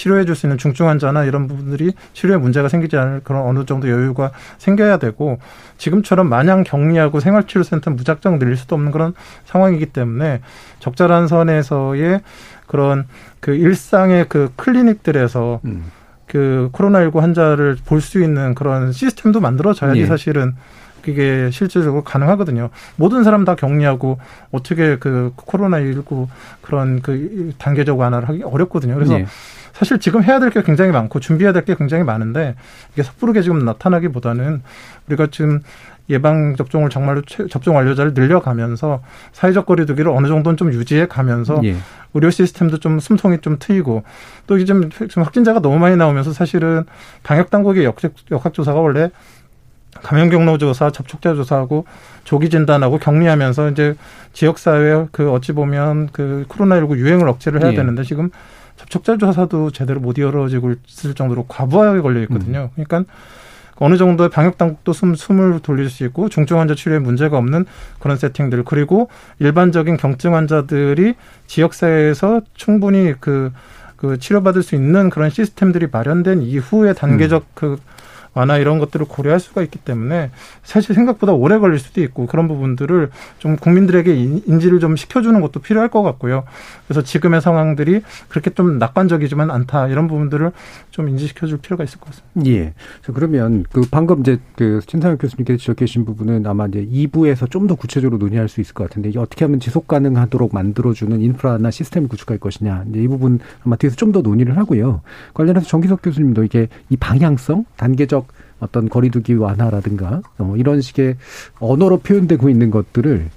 치료해 줄 수 있는 중증 환자나 이런 부분들이 치료에 문제가 생기지 않을 그런 어느 정도 여유가 생겨야 되고 지금처럼 마냥 격리하고 생활치료센터 무작정 늘릴 수도 없는 그런 상황이기 때문에 적절한 선에서의 그런 그 일상의 그 클리닉들에서 음. 그 코로나19 환자를 볼 수 있는 그런 시스템도 만들어져야지 예. 사실은 그게 실질적으로 가능하거든요. 모든 사람 다 격리하고 어떻게 그 코로나 19 그런 그 단계적 완화를 하기 어렵거든요. 그래서 예. 사실 지금 해야 될 게 굉장히 많고 준비해야 될 게 굉장히 많은데 이게 섣부르게 지금 나타나기보다는 우리가 지금 예방 접종을 정말로 접종 완료자를 늘려가면서 사회적 거리두기를 어느 정도는 좀 유지해 가면서 예. 의료 시스템도 좀 숨통이 좀 트이고 또 이제 좀 확진자가 너무 많이 나오면서 사실은 방역 당국의 역학 조사가 원래 감염 경로 조사, 접촉자 조사하고 조기 진단하고 격리하면서 이제 지역 사회 그 어찌 보면 그 코로나19 유행을 억제를 해야 예. 되는데 지금 접촉자 조사도 제대로 못 이루어지고 있을 정도로 과부하게 걸려 있거든요. 음. 그러니까 어느 정도의 방역 당국도 숨, 숨을 돌릴 수 있고 중증 환자 치료에 문제가 없는 그런 세팅들 그리고 일반적인 경증 환자들이 지역 사회에서 충분히 그, 그 치료받을 수 있는 그런 시스템들이 마련된 이후에 단계적 음. 그 완화 이런 것들을 고려할 수가 있기 때문에 사실 생각보다 오래 걸릴 수도 있고 그런 부분들을 좀 국민들에게 인지를 좀 시켜주는 것도 필요할 것 같고요. 그래서 지금의 상황들이 그렇게 좀 낙관적이지만 않다 이런 부분들을 좀 인지시켜줄 필요가 있을 것 같습니다. 예. 그러면 그 방금 이제 그 신상혁 교수님께서 지적 계신 부분은 아마 이제 2부에서 좀 더 구체적으로 논의할 수 있을 것 같은데 어떻게 하면 지속 가능하도록 만들어주는 인프라나 시스템을 구축할 것이냐 이제 이 부분 아마 뒤에서 좀 더 논의를 하고요. 관련해서 정기석 교수님도 이게 이 방향성 단계적 어떤 거리두기 완화라든가 뭐 이런 식의 언어로 표현되고 있는 것들을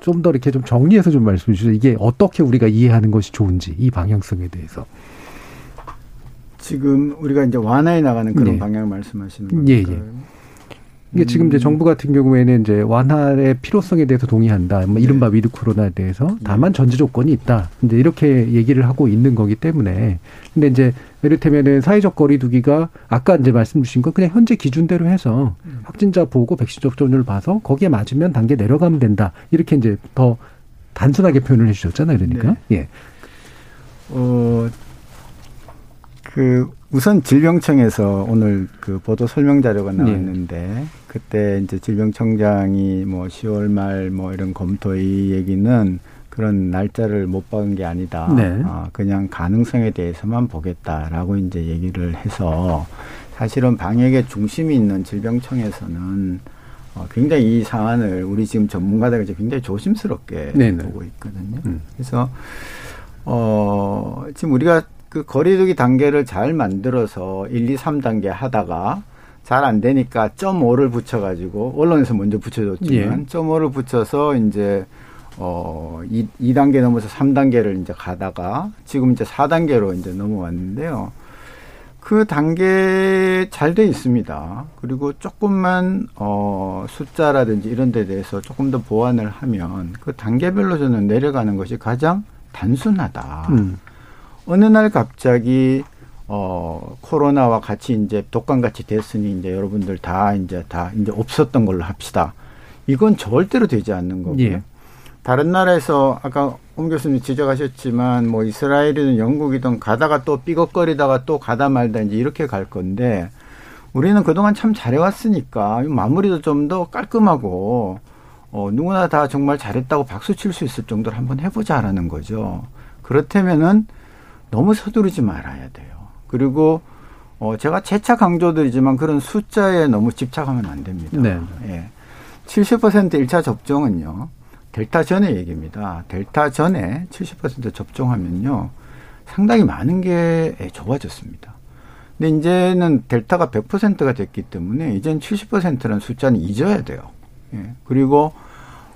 좀 더 이렇게 좀 정리해서 좀 말씀해 주세요. 이게 어떻게 우리가 이해하는 것이 좋은지 이 방향성에 대해서. 지금 우리가 이제 완화해 나가는 그런 네. 방향을 말씀하시는 거니까. 예, 예. 이게 지금 이제 정부 같은 경우에는 이제 완화의 필요성에 대해서 동의한다. 뭐 이른바 네. 위드 코로나에 대해서 네. 다만 전제 조건이 있다. 이제 이렇게 얘기를 하고 있는 거기 때문에 근데 이제 이를테면은 사회적 거리두기가 아까 이제 말씀 주신 거 그냥 현재 기준대로 해서 음. 확진자 보고 백신 접종률 봐서 거기에 맞으면 단계 내려가면 된다. 이렇게 이제 더 단순하게 표현을 해 주셨잖아요. 그러니까. 네. 예. 어, 그 우선 질병청에서 오늘 그 보도 설명 자료가 네. 나왔는데 네. 그때 이제 질병청장이 뭐 10월 말 뭐 이런 검토의 얘기는 그런 날짜를 못 박은 게 아니다. 네. 어, 그냥 가능성에 대해서만 보겠다라고 이제 얘기를 해서 사실은 방역의 중심이 있는 질병청에서는 어, 굉장히 이 사안을 우리 지금 전문가들 이제 굉장히 조심스럽게 네네. 네. 보고 있거든요. 음. 그래서 어, 지금 우리가 그 거리두기 단계를 잘 만들어서 1, 2, 3단계 하다가 잘 안 되니까 점 5를 붙여가지고 언론에서 먼저 붙여줬지만 예. 점 5를 붙여서 이제 어 2, 2단계 넘어서 3단계를 이제 가다가 지금 이제 4단계로 이제 넘어왔는데요. 그 단계 잘 돼 있습니다. 그리고 조금만 어 숫자라든지 이런 데 대해서 조금 더 보완을 하면 그 단계별로 저는 내려가는 것이 가장 단순하다. 음. 어느 날 갑자기 어 코로나와 같이 이제 독감 같이 됐으니 이제 여러분들 다 이제 다 이제 없었던 걸로 합시다. 이건 절대로 되지 않는 거고요. 예. 다른 나라에서 아까 홍 교수님 지적하셨지만 뭐 이스라엘이든 영국이든 가다가 또 삐걱거리다가 또 가다 말다 이제 이렇게 갈 건데 우리는 그동안 참 잘해왔으니까 마무리도 좀 더 깔끔하고 어 누구나 다 정말 잘했다고 박수 칠 수 있을 정도로 한번 해보자라는 거죠. 그렇다면은 너무 서두르지 말아야 돼요. 그리고 어 제가 재차 강조드리지만 그런 숫자에 너무 집착하면 안 됩니다. 네. 예. 70% 1차 접종은요. 델타 전의 얘기입니다. 델타 전에 70% 접종하면요. 상당히 많은 게 좋아졌습니다. 근데 이제는 델타가 100%가 됐기 때문에 이제는 70%라는 숫자는 잊어야 돼요. 예. 그리고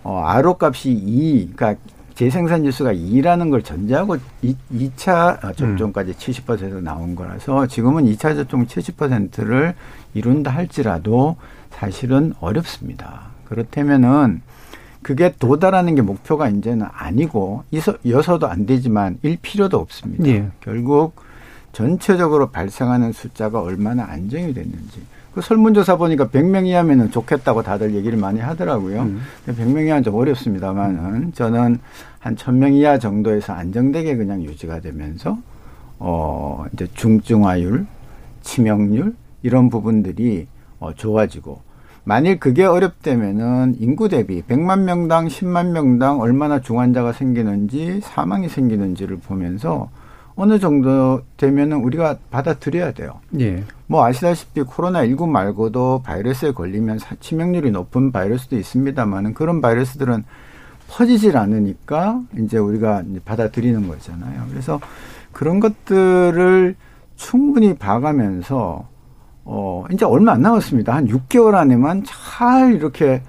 어, 아로 값이 2, 그러니까 재생산 지수가 2라는 걸 전제하고 2, 2차 접종까지 음. 70% 나온 거라서 지금은 2차 접종 70%를 이룬다 할지라도 사실은 어렵습니다. 그렇다면은 그게 도달하는 게 목표가 이제는 아니고 여서도 안 되지만 일 필요도 없습니다. 예. 결국 전체적으로 발생하는 숫자가 얼마나 안정이 됐는지 그 설문조사 보니까 100명 이하면은 좋겠다고 다들 얘기를 많이 하더라고요. 음. 100명 이하는 좀 어렵습니다만은 저는 한 1000명 이하 정도에서 안정되게 그냥 유지가 되면서 어 이제 중증화율, 치명률 이런 부분들이 어 좋아지고 만일 그게 어렵다면은 인구 대비 100만 명당 10만 명당 얼마나 중환자가 생기는지 사망이 생기는지를 보면서 어느 정도 되면은 우리가 받아들여야 돼요. 예. 뭐 아시다시피 코로나 19 말고도 바이러스에 걸리면 치명률이 높은 바이러스도 있습니다만은 그런 바이러스들은 퍼지질 않으니까 이제 우리가 이제 받아들이는 거잖아요. 그래서 그런 것들을 충분히 봐가면서 어, 이제 얼마 안 남았습니다. 한 6개월 안에만 잘 이렇게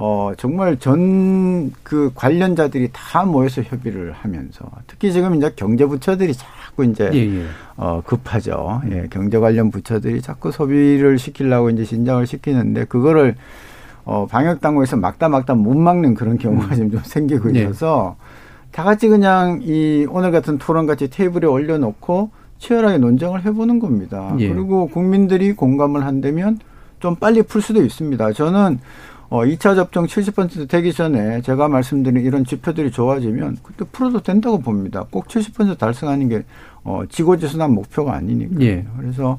어, 정말 전 그 관련자들이 다 모여서 협의를 하면서 특히 지금 이제 경제부처들이 자꾸 이제 예, 예. 어, 급하죠. 예, 경제 관련 부처들이 자꾸 소비를 시키려고 이제 신장을 시키는데 그거를 어, 방역 당국에서 막다 막다 못 막는 그런 경우가 음. 지금 좀 생기고 네. 있어서 네. 다 같이 그냥 이 오늘 같은 토론 같이 테이블에 올려놓고 치열하게 논쟁을 해보는 겁니다. 예. 그리고 국민들이 공감을 한다면 좀 빨리 풀 수도 있습니다. 저는 어, 2차 접종 70% 되기 전에 제가 말씀드린 이런 지표들이 좋아지면 그때 풀어도 된다고 봅니다. 꼭 70% 달성하는 게 어, 지고지순한 목표가 아니니까. 예. 그래서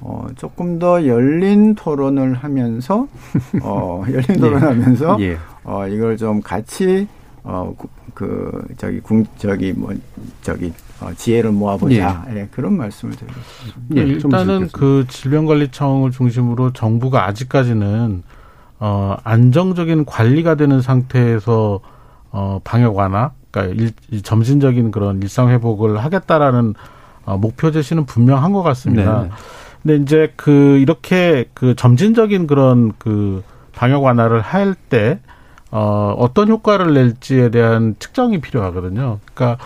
어, 조금 더 열린 토론을 하면서 어, 열린 토론하면서 예. 어, 이걸 좀 같이 어, 그 저기 궁 저기 뭐 저기 어, 지혜를 모아보자 예. 예, 그런 말씀을 드리겠습니다. 예, 일단은 그 질병관리청을 중심으로 정부가 아직까지는 어, 안정적인 관리가 되는 상태에서 어, 방역 완화, 그러니까 일, 점진적인 그런 일상 회복을 하겠다라는 어, 목표 제시는 분명한 것 같습니다. 네. 근데 이제 그 이렇게 그 점진적인 그런 그 방역 완화를 할 때 어, 어떤 효과를 낼지에 대한 측정이 필요하거든요. 그러니까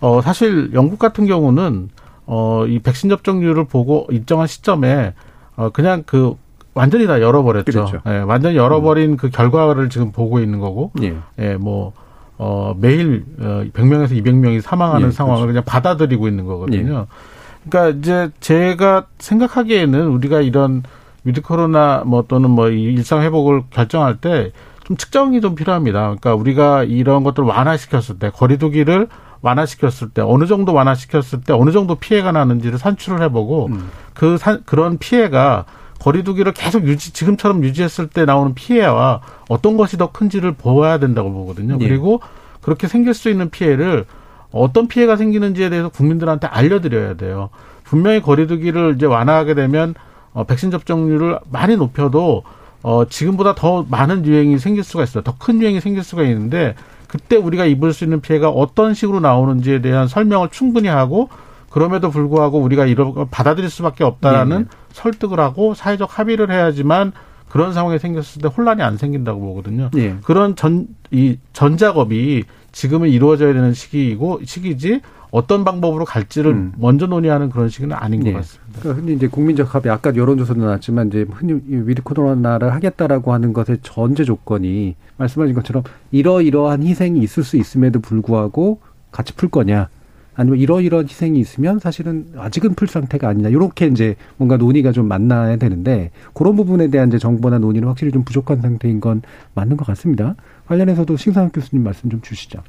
어, 사실 영국 같은 경우는 어, 이 백신 접종률을 보고 일정한 시점에 어, 그냥 그 완전히 다 열어버렸죠. 그렇죠. 예, 완전히 열어버린 음. 그 결과를 지금 보고 있는 거고, 예, 예 뭐, 어, 매일 어, 100명에서 200명이 사망하는 예, 상황을 그렇죠. 그냥 받아들이고 있는 거거든요. 예. 그러니까 이제 제가 생각하기에는 우리가 이런 위드 코로나 뭐 또는 뭐 일상 회복을 결정할 때 좀 측정이 좀 필요합니다. 그러니까 우리가 이런 것들을 완화시켰을 때 거리두기를 완화시켰을 때 어느 정도 완화시켰을 때 어느 정도 피해가 나는지를 산출을 해보고 음. 그 산, 그런 피해가 거리두기를 계속 유지 지금처럼 유지했을 때 나오는 피해와 어떤 것이 더 큰지를 보아야 된다고 보거든요. 예. 그리고 그렇게 생길 수 있는 피해를 어떤 피해가 생기는지에 대해서 국민들한테 알려드려야 돼요. 분명히 거리두기를 이제 완화하게 되면 어, 백신 접종률을 많이 높여도 어, 지금보다 더 많은 유행이 생길 수가 있어요. 더 큰 유행이 생길 수가 있는데 그때 우리가 입을 수 있는 피해가 어떤 식으로 나오는지에 대한 설명을 충분히 하고 그럼에도 불구하고 우리가 이런 걸 받아들일 수밖에 없다라는 네, 네. 설득을 하고 사회적 합의를 해야지만 그런 상황이 생겼을 때 혼란이 안 생긴다고 보거든요. 네. 그런 전, 이 전작업이 지금은 이루어져야 되는 시기이고, 시기지, 어떤 방법으로 갈지를 음. 먼저 논의하는 그런 시기는 아닌 네. 것 같습니다. 그러니까 흔히 이제 국민적 합의 아까 여론조사도 나왔지만 이제 흔히 위드 코로나를 하겠다라고 하는 것의 전제 조건이 말씀하신 것처럼 이러이러한 희생이 있을 수 있음에도 불구하고 같이 풀 거냐 아니면 이러이러한 희생이 있으면 사실은 아직은 풀 상태가 아니냐. 이렇게 이제 뭔가 논의가 좀 만나야 되는데 그런 부분에 대한 이제 정보나 논의는 확실히 좀 부족한 상태인 건 맞는 것 같습니다. 관련해서도 신상혁 교수님 말씀 좀 주시죠.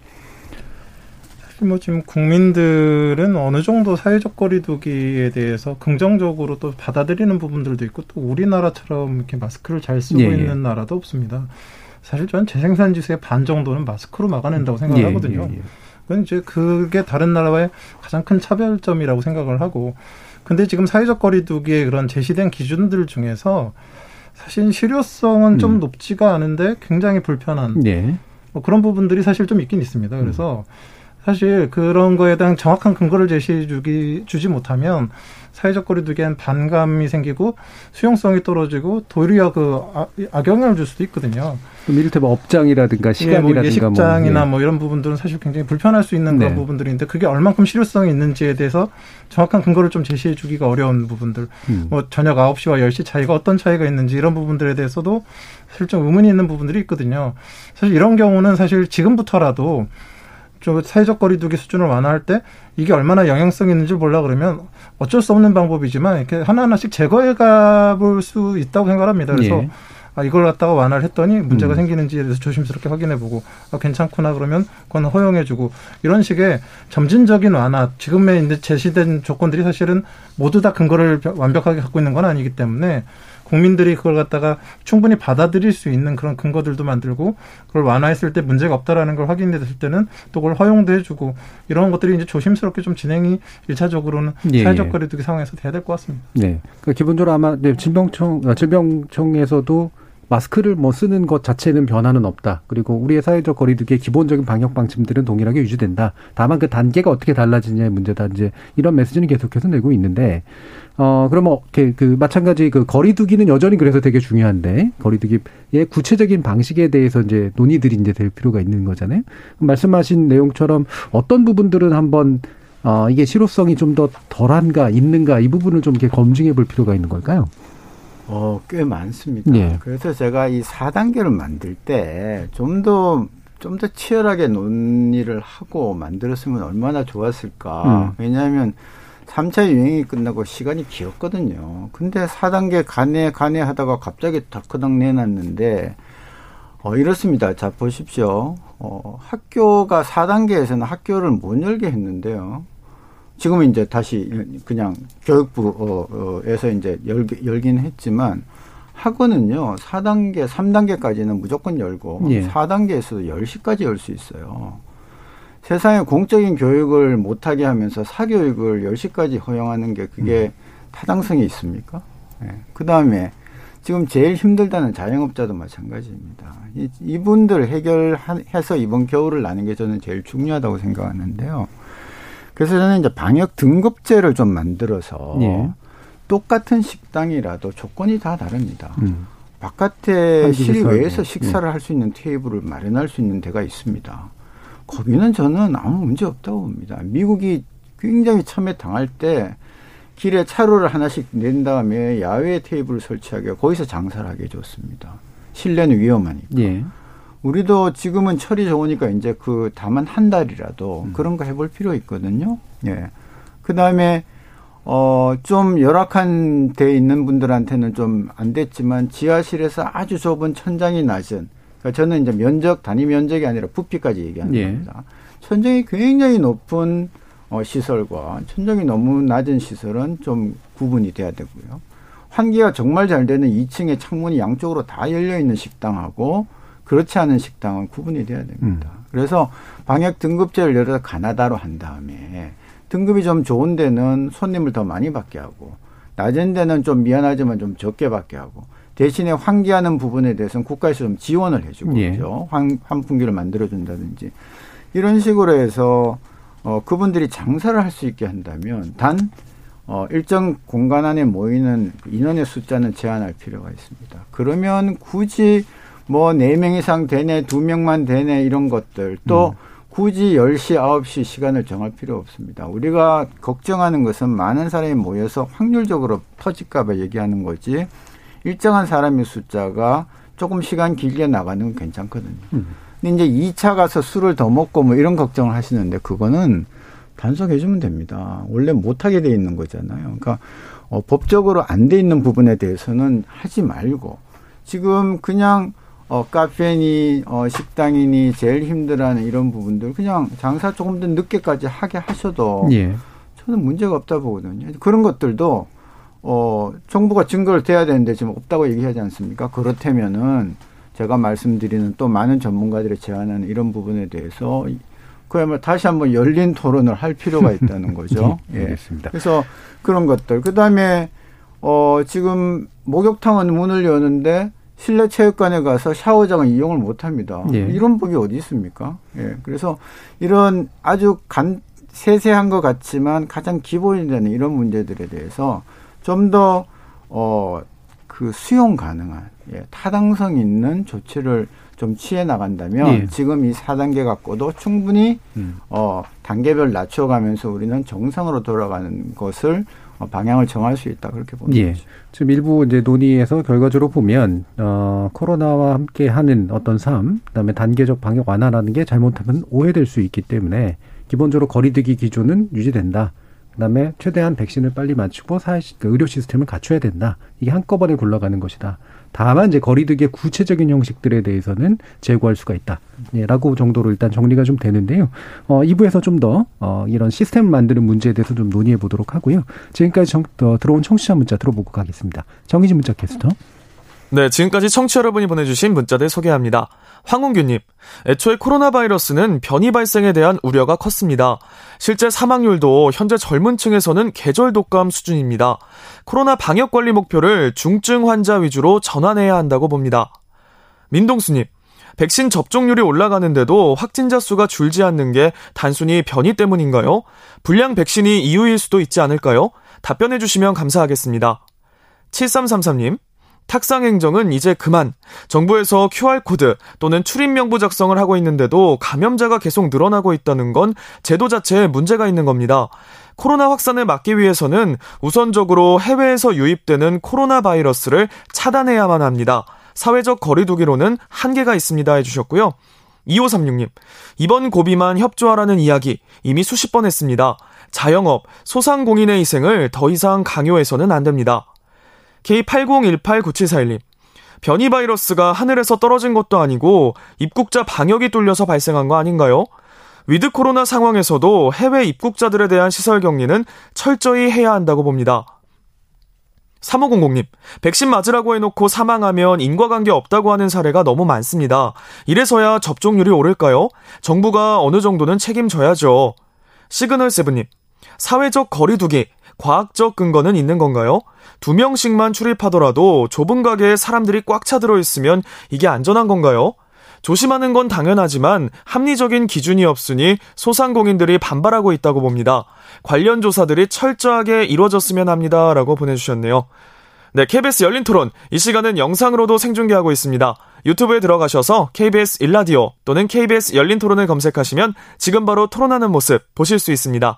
사실 뭐 지금 국민들은 어느 정도 사회적 거리두기에 대해서 긍정적으로 또 받아들이는 부분들도 있고 또 우리나라처럼 이렇게 마스크를 잘 쓰고 예, 예. 있는 나라도 없습니다. 사실 저는 재생산 지수의 반 정도는 마스크로 막아낸다고 생각하거든요. 그건 이제 그게 다른 나라와의 가장 큰 차별점이라고 생각을 하고 근데 지금 사회적 거리두기에 그런 제시된 기준들 중에서 사실 실효성은 음. 좀 높지가 않은데 굉장히 불편한 네. 뭐 그런 부분들이 사실 좀 있긴 있습니다. 그래서 음. 사실 그런 거에 대한 정확한 근거를 제시해 주기 주지 못하면 사회적 거리두기엔 반감이 생기고 수용성이 떨어지고 도리어 그 악영향을 줄 수도 있거든요. 이를테면 업장이라든가 시간이라든가 예, 뭐 예식장이나 뭐, 뭐, 이런 부분들은 사실 굉장히 불편할 수 있는 네. 그런 부분들인데 그게 얼만큼 실효성이 있는지에 대해서 정확한 근거를 좀 제시해 주기가 어려운 부분들. 음. 뭐 저녁 9시와 10시 차이가 어떤 차이가 있는지 이런 부분들에 대해서도 사실 좀 의문이 있는 부분들이 있거든요. 사실 이런 경우는 사실 지금부터라도 좀 사회적 거리두기 수준을 완화할 때 이게 얼마나 영향성이 있는지 몰라 그러면 어쩔 수 없는 방법이지만 이렇게 하나하나씩 제거해 가볼 수 있다고 생각합니다. 그래서 예. 아, 이걸 갖다가 완화를 했더니 문제가 음. 생기는지에 대해서 조심스럽게 확인해보고 아, 괜찮구나 그러면 그건 허용해주고 이런 식의 점진적인 완화 지금의 이제 제시된 조건들이 사실은 모두 다 근거를 완벽하게 갖고 있는 건 아니기 때문에 국민들이 그걸 갖다가 충분히 받아들일 수 있는 그런 근거들도 만들고 그걸 완화했을 때 문제가 없다라는 걸 확인됐을 때는 또 그걸 허용도 해주고 이런 것들이 이제 조심스럽게 좀 진행이 일차적으로는 예. 사회적 거리두기 상황에서 돼야 될 것 같습니다. 네. 그 기본적으로 아마 질병청 아, 질병청에서도 마스크를 뭐 쓰는 것 자체는 변화는 없다. 그리고 우리의 사회적 거리두기의 기본적인 방역 방침들은 동일하게 유지된다. 다만 그 단계가 어떻게 달라지냐의 문제다. 이제 이런 메시지는 계속해서 내고 있는데 어 그러면 그, 그 마찬가지 그 거리두기는 여전히 그래서 되게 중요한데 거리두기의 구체적인 방식에 대해서 이제 논의들이 이제 될 필요가 있는 거잖아요. 말씀하신 내용처럼 어떤 부분들은 한번 어 이게 실효성이 좀 더 덜한가 있는가 이 부분을 좀 이렇게 검증해 볼 필요가 있는 걸까요? 어, 꽤 많습니다. 예. 그래서 제가 이 4단계를 만들 때 좀 더, 좀 더 치열하게 논의를 하고 만들었으면 얼마나 좋았을까. 음. 왜냐하면 3차 유행이 끝나고 시간이 길었거든요. 근데 4단계 간에 간에 하다가 갑자기 덜커덕 내놨는데, 어, 이렇습니다. 자, 보십시오. 어, 학교가 4단계에서는 학교를 못 열게 했는데요. 지금은 이제 다시 그냥 교육부에서 이제 열, 열긴 했지만 학원은요, 4단계, 3단계까지는 무조건 열고, 예. 4단계에서도 10시까지 열 수 있어요. 세상에 공적인 교육을 못하게 하면서 사교육을 10시까지 허용하는 게 그게 음. 타당성이 있습니까? 예. 그 다음에 지금 제일 힘들다는 자영업자도 마찬가지입니다. 이, 이분들 해결해서 이번 겨울을 나는 게 저는 제일 중요하다고 생각하는데요. 그래서 저는 이제 방역 등급제를 좀 만들어서 예. 똑같은 식당이라도 조건이 다 다릅니다. 음. 바깥에 실외에서 식사를 예. 할수 있는 테이블을 마련할 수 있는 데가 있습니다. 거기는 저는 아무 문제 없다고 봅니다. 미국이 굉장히 처음에 당할 때 길에 차로를 하나씩 낸 다음에 야외 테이블을 설치하게 거기서 장사를 하게 해줬습니다. 실내는 위험하니까. 예. 우리도 지금은 철이 좋으니까 이제 그 다만 한 달이라도 음. 그런 거 해볼 필요 있거든요. 예. 그 다음에 어, 좀 열악한 데 있는 분들한테는 좀 안 됐지만 지하실에서 아주 좁은 천장이 낮은 그러니까 저는 이제 면적, 단위 면적이 아니라 부피까지 얘기하는 예. 겁니다. 천장이 굉장히 높은 어, 시설과 천장이 너무 낮은 시설은 좀 구분이 돼야 되고요. 환기가 정말 잘 되는 2층에 창문이 양쪽으로 다 열려 있는 식당하고 그렇지 않은 식당은 구분이 돼야 됩니다. 음. 그래서 방역 등급제를 예를 들어 가나다로 한 다음에 등급이 좀 좋은 데는 손님을 더 많이 받게 하고 낮은 데는 좀 미안하지만 좀 적게 받게 하고 대신에 환기하는 부분에 대해서는 국가에서 좀 지원을 해주고 예. 그죠 환, 환풍기를 만들어준다든지 이런 식으로 해서 어, 그분들이 장사를 할 수 있게 한다면 단 어, 일정 공간 안에 모이는 인원의 숫자는 제한할 필요가 있습니다. 그러면 굳이 뭐 네 명 이상 되네, 두명만 되네 이런 것들 또 음. 굳이 10시, 9시 시간을 정할 필요 없습니다. 우리가 걱정하는 것은 많은 사람이 모여서 확률적으로 터질까봐 얘기하는 거지 일정한 사람의 숫자가 조금 시간 길게 나가는 건 괜찮거든요. 음. 근데 이제 2차 가서 술을 더 먹고 뭐 이런 걱정을 하시는데 그거는 단속해주면 됩니다. 원래 못하게 돼 있는 거잖아요. 그러니까 어, 법적으로 안 돼 있는 부분에 대해서는 하지 말고 지금 그냥 어, 카페니, 어, 식당이니 제일 힘들어하는 이런 부분들 그냥 장사 조금 더 늦게까지 하게 하셔도 예. 저는 문제가 없다 보거든요. 그런 것들도 어, 정부가 증거를 대야 되는데 지금 없다고 얘기하지 않습니까? 그렇다면은 제가 말씀드리는 또 많은 전문가들이 제안하는 이런 부분에 대해서 그야말로 다시 한번 열린 토론을 할 필요가 있다는 거죠. 네, 알겠습니다. 예. 그래서 그런 것들. 그 다음에 어, 지금 목욕탕은 문을 여는데 실내 체육관에 가서 샤워장을 이용을 못 합니다. 예. 이런 법이 어디 있습니까? 예. 그래서 이런 아주 간, 세세한 것 같지만 가장 기본이 되는 이런 문제들에 대해서 좀 더, 어, 그 수용 가능한, 예, 타당성 있는 조치를 좀 취해 나간다면 예. 지금 이 4단계 갖고도 충분히, 음. 어, 단계별 낮춰가면서 우리는 정상으로 돌아가는 것을 어, 방향을 정할 수 있다 그렇게 보는 예. 거죠. 지금 일부 이제 논의에서 결과적으로 보면 어 코로나와 함께 하는 어떤 삶, 그다음에 단계적 방역 완화라는 게 잘못하면 오해될 수 있기 때문에 기본적으로 거리두기 기준은 유지된다. 그다음에 최대한 백신을 빨리 맞추고 사회 그 의료 시스템을 갖춰야 된다. 이게 한꺼번에 굴러가는 것이다. 다만 이제 거리두기의 구체적인 형식들에 대해서는 제고할 수가 있다. 예, 라고 정도로 일단 정리가 좀 되는데요. 어, 2부에서 좀 더, 어, 이런 시스템을 만드는 문제에 대해서 좀 논의해 보도록 하고요. 지금까지 정, 어, 들어온 청취자 문자 들어보고 가겠습니다. 정희진 문자 캐스터. 네, 지금까지 청취 여러분이 보내주신 문자들 소개합니다. 황운규님, 애초에 코로나 바이러스는 변이 발생에 대한 우려가 컸습니다. 실제 사망률도 현재 젊은 층에서는 계절 독감 수준입니다. 코로나 방역 관리 목표를 중증 환자 위주로 전환해야 한다고 봅니다. 민동수님, 백신 접종률이 올라가는데도 확진자 수가 줄지 않는 게 단순히 변이 때문인가요? 불량 백신이 이유일 수도 있지 않을까요? 답변해 주시면 감사하겠습니다. 7333님, 탁상 행정은 이제 그만. 정부에서 QR코드 또는 출입명부 작성을 하고 있는데도 감염자가 계속 늘어나고 있다는 건 제도 자체에 문제가 있는 겁니다. 코로나 확산을 막기 위해서는 우선적으로 해외에서 유입되는 코로나 바이러스를 차단해야만 합니다. 사회적 거리두기로는 한계가 있습니다 해주셨고요. 2536님, 이번 고비만 협조하라는 이야기 이미 수십 번 했습니다. 자영업, 소상공인의 희생을 더 이상 강요해서는 안 됩니다. K80189741님. 변이 바이러스가 하늘에서 떨어진 것도 아니고 입국자 방역이 뚫려서 발생한 거 아닌가요? 위드 코로나 상황에서도 해외 입국자들에 대한 시설 격리는 철저히 해야 한다고 봅니다. 3500님, 백신 맞으라고 해놓고 사망하면 인과관계 없다고 하는 사례가 너무 많습니다. 이래서야 접종률이 오를까요? 정부가 어느 정도는 책임져야죠. 시그널 세븐님, 사회적 거리두기, 과학적 근거는 있는 건가요? 두 명씩만 출입하더라도 좁은 가게에 사람들이 꽉 차 들어 있으면 이게 안전한 건가요? 조심하는 건 당연하지만 합리적인 기준이 없으니 소상공인들이 반발하고 있다고 봅니다. 관련 조사들이 철저하게 이루어졌으면 합니다. 라고 보내주셨네요. 네, KBS 열린 토론. 이 시간은 영상으로도 생중계하고 있습니다. 유튜브에 들어가셔서 KBS 일라디오 또는 KBS 열린 토론을 검색하시면 지금 바로 토론하는 모습 보실 수 있습니다.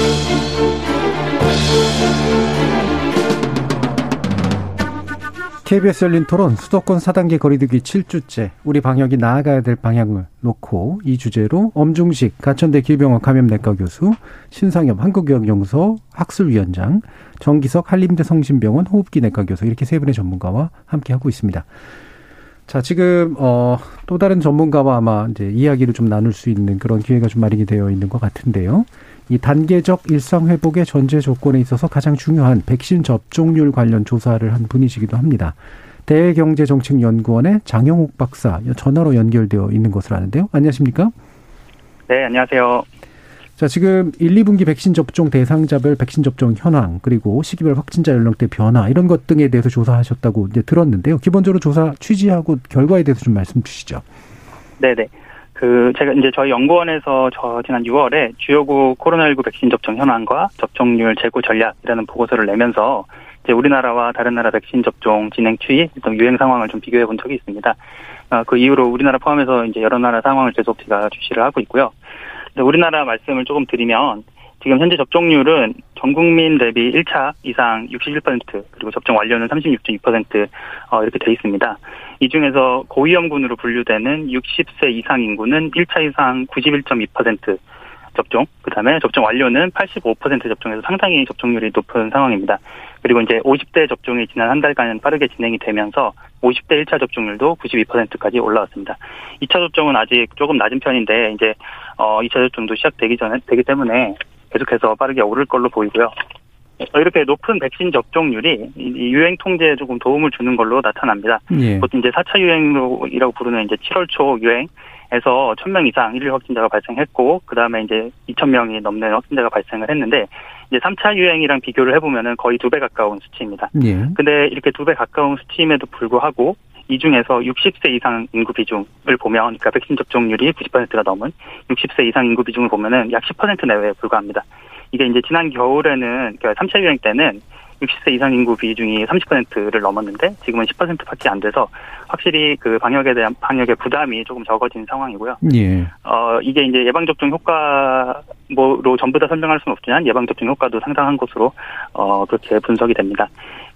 KBS 열린 토론 수도권 4단계 거리두기 7주째 우리 방역이 나아가야 될 방향을 놓고 이 주제로 엄중식 가천대 길병원 감염내과 교수 신상엽 한국의학연구소 학술위원장 정기석 한림대 성심병원 호흡기 내과 교수 이렇게 세 분의 전문가와 함께 하고 있습니다. 자, 지금 어또 다른 전문가와 아마 이제 이야기를 좀 나눌 수 있는 그런 기회가 좀 마련이 되어 있는 것 같은데요. 이 단계적 일상 회복의 전제 조건에 있어서 가장 중요한 백신 접종률 관련 조사를 한 분이시기도 합니다. 대경제정책연구원의 장영욱 박사 전화로 연결되어 있는 것으로 아는데요. 안녕하십니까? 네, 안녕하세요. 자, 지금 1, 2분기 백신 접종 대상자별 백신 접종 현황, 그리고 시기별 확진자 연령대 변화, 이런 것 등에 대해서 조사하셨다고 이제 들었는데요. 기본적으로 조사 취지하고 결과에 대해서 좀 말씀 주시죠. 네네. 그 제가 이제 저희 연구원에서 저 지난 6월에 주요국 코로나19 백신 접종 현황과 접종률 재고 전략이라는 보고서를 내면서 이제 우리나라와 다른 나라 백신 접종 진행 추이, 또 유행 상황을 좀 비교해 본 적이 있습니다. 아, 그 이후로 우리나라 포함해서 이제 여러 나라 상황을 계속 제가 주시를 하고 있고요. 우리나라 말씀을 조금 드리면 지금 현재 접종률은 전 국민 대비 1차 이상 61% 그리고 접종 완료는 36.2% 어, 이렇게 돼 있습니다. 이 중에서 고위험군으로 분류되는 60세 이상 인구는 1차 이상 91.2% 접종, 그 다음에 접종 완료는 85% 접종해서 상당히 접종률이 높은 상황입니다. 그리고 이제 50대 접종이 지난 한 달간 빠르게 진행이 되면서 50대 1차 접종률도 92%까지 올라왔습니다. 2차 접종은 아직 조금 낮은 편인데 이제 어 2차 접종도 시작되기 전에 되기 때문에 계속해서 빠르게 오를 걸로 보이고요. 이렇게 높은 백신 접종률이 유행 통제에 조금 도움을 주는 걸로 나타납니다. 예. 보통 이제 4차 유행이라고 부르는 이제 7월 초 유행에서 1000명 이상 일일 확진자가 발생했고, 그 다음에 이제 2000명이 넘는 확진자가 발생을 했는데, 이제 3차 유행이랑 비교를 해보면은 거의 두 배 가까운 수치입니다. 예. 근데 이렇게 두 배 가까운 수치임에도 불구하고, 이 중에서 60세 이상 인구 비중을 보면, 그러니까 백신 접종률이 90%가 넘은 60세 이상 인구 비중을 보면은 약 10% 내외에 불과합니다. 이게 이제 지난 겨울에는 그러니까 3차 유행 때는 60세 이상 인구 비중이 30%를 넘었는데 지금은 10%밖에 안 돼서 확실히 그 방역에 대한 방역의 부담이 조금 적어진 상황이고요. 예. 어 이게 이제 예방 접종 효과로 전부 다 설명할 수는 없지만 예방 접종 효과도 상당한 것으로 어 그렇게 분석이 됩니다.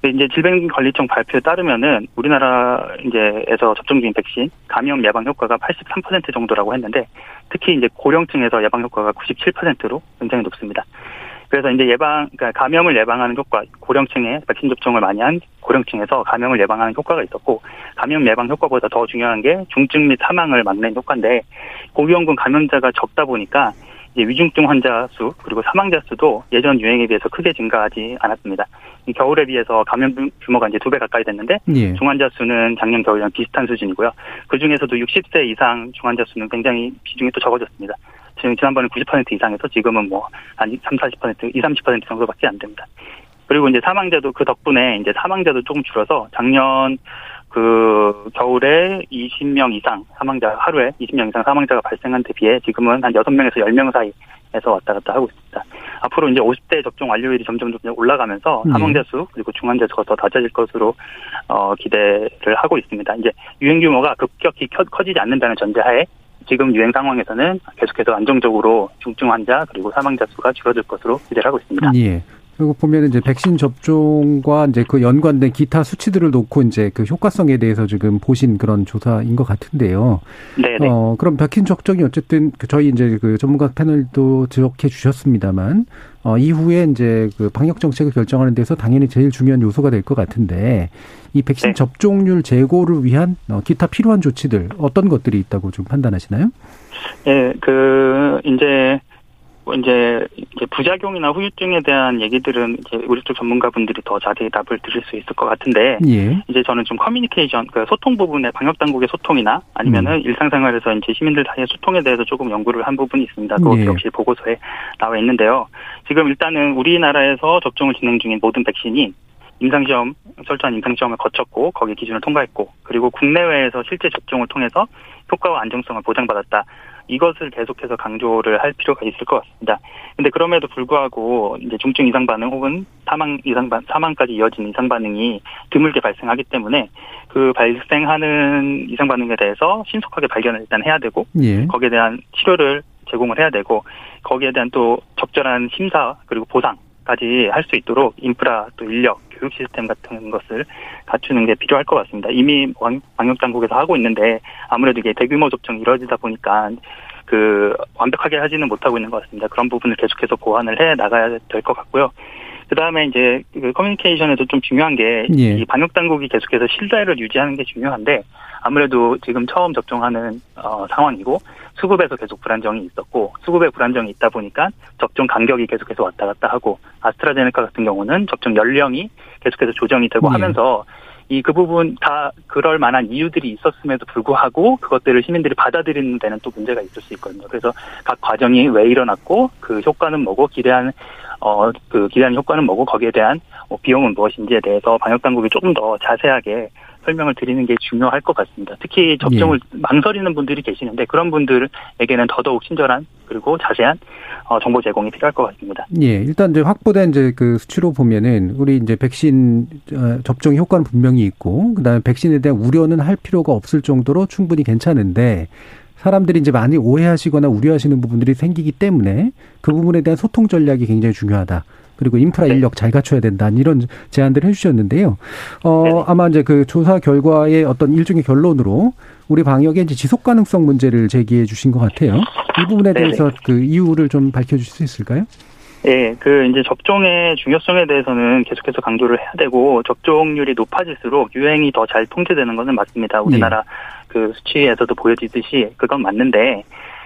이제 질병관리청 발표에 따르면은 우리나라 이제에서 접종 중인 백신 감염 예방 효과가 83% 정도라고 했는데 특히 이제 고령층에서 예방 효과가 97%로 굉장히 높습니다. 그래서 이제 예방, 그러니까 감염을 예방하는 효과, 고령층에 백신 접종을 많이 한 고령층에서 감염을 예방하는 효과가 있었고, 감염 예방 효과보다 더 중요한 게 중증 및 사망을 막는 효과인데, 고위험군 감염자가 적다 보니까 위중증 환자 수 그리고 사망자 수도 예전 유행에 비해서 크게 증가하지 않았습니다. 겨울에 비해서 감염 규모가 이제 두 배 가까이 됐는데 예. 중환자 수는 작년 겨울이랑 비슷한 수준이고요. 그 중에서도 60세 이상 중환자 수는 굉장히 비중이 또 적어졌습니다. 지금 지난번에 90% 이상에서 지금은 뭐 한 3, 40% 2, 30% 정도밖에 안 됩니다. 그리고 이제 사망자도 그 덕분에 이제 사망자도 조금 줄어서 작년 그 겨울에 20명 이상 사망자 하루에 20명 이상 사망자가 발생한 데 비해 지금은 한 6명에서 10명 사이에서 왔다 갔다 하고 있습니다. 앞으로 이제 50대 접종 완료율이 점점 점 올라가면서 네. 사망자 수 그리고 중환자 수가 더 낮아질 것으로 어 기대를 하고 있습니다. 이제 유행 규모가 급격히 커지지 않는다는 전제하에 지금 유행 상황에서는 계속해서 안정적으로 중증 환자 그리고 사망자 수가 줄어들 것으로 기대를 하고 있습니다. 예. 그리고 보면 이제 백신 접종과 이제 그 연관된 기타 수치들을 놓고 이제 그 효과성에 대해서 지금 보신 그런 조사인 것 같은데요. 네. 어, 그럼 백신 접종이 어쨌든 그 저희 이제 그 전문가 패널도 지적해 주셨습니다만 어, 이후에 이제 그 방역 정책을 결정하는 데서 당연히 제일 중요한 요소가 될 것 같은데 이 백신 네. 접종률 제고를 위한 어, 기타 필요한 조치들 어떤 것들이 있다고 좀 판단하시나요? 예, 그 이제 뭐 이제 이제 부작용이나 후유증에 대한 얘기들은 이제 우리 쪽 전문가분들이 더 자세히 답을 드릴 수 있을 것 같은데 예. 이제 저는 좀 커뮤니케이션 그 소통 부분에 방역 당국의 소통이나 아니면은 음. 일상생활에서 이제 시민들 사이의 소통에 대해서 조금 연구를 한 부분이 있습니다. 그것 예. 역시 보고서에 나와 있는데요. 지금 일단은 우리나라에서 접종을 진행 중인 모든 백신이 임상시험 철저한 임상시험을 거쳤고 거기에 기준을 통과했고 그리고 국내외에서 실제 접종을 통해서 효과와 안정성을 보장받았다. 이것을 계속해서 강조를 할 필요가 있을 것 같습니다. 근데 그럼에도 불구하고 이제 중증 이상 반응 혹은 사망 이상 반 사망까지 이어진 이상 반응이 드물게 발생하기 때문에 그 발생하는 이상 반응에 대해서 신속하게 발견을 일단 해야 되고 예. 거기에 대한 치료를 제공을 해야 되고 거기에 대한 또 적절한 심사 그리고 보상까지 할 수 있도록 인프라 또 인력 교육 시스템 같은 것을 갖추는 게 필요할 것 같습니다. 이미 방역 당국에서 하고 있는데 아무래도 이게 대규모 접종이 이루어지다 보니까 그 완벽하게 하지는 못하고 있는 것 같습니다. 그런 부분을 계속해서 보완을 해 나가야 될 것 같고요. 그 다음에 이제 그 커뮤니케이션에도 좀 중요한 게이 예. 방역 당국이 계속해서 신뢰를 유지하는 게 중요한데 아무래도 지금 처음 접종하는 어, 상황이고 수급에서 계속 불안정이 있었고 수급에 불안정이 있다 보니까 접종 간격이 계속해서 왔다 갔다 하고 아스트라제네카 같은 경우는 접종 연령이 계속해서 조정이 되고 예. 하면서 이 그 부분 다 그럴 만한 이유들이 있었음에도 불구하고 그것들을 시민들이 받아들이는 데는 또 문제가 있을 수 있거든요. 그래서 각 과정이 왜 일어났고 그 효과는 뭐고 기대한 어 그 기대한 효과는 뭐고 거기에 대한 뭐 비용은 무엇인지에 대해서 방역 당국이 조금 더 자세하게 설명을 드리는 게 중요할 것 같습니다. 특히 접종을 예. 망설이는 분들이 계시는데 그런 분들에게는 더더욱 친절한 그리고 자세한 어, 정보 제공이 필요할 것 같습니다. 예, 일단 이제 확보된 이제 그 수치로 보면은 우리 이제 백신 어, 접종 효과는 분명히 있고 그다음에 백신에 대한 우려는 할 필요가 없을 정도로 충분히 괜찮은데 사람들이 이제 많이 오해하시거나 우려하시는 부분들이 생기기 때문에 그 부분에 대한 소통 전략이 굉장히 중요하다. 그리고 인프라 네. 인력 잘 갖춰야 된다 이런 제안들을 해주셨는데요. 어 네. 아마 이제 그 조사 결과의 어떤 일종의 결론으로 우리 방역의 이제 지속 가능성 문제를 제기해 주신 것 같아요. 이 부분에 네, 대해서 네. 그 이유를 좀 밝혀주실 수 있을까요? 예, 그 이제 접종의 중요성에 대해서는 계속해서 강조를 해야 되고 접종률이 높아질수록 유행이 더 잘 통제되는 것은 맞습니다. 우리나라 네. 그 수치에서도 보여지듯이 그건 맞는데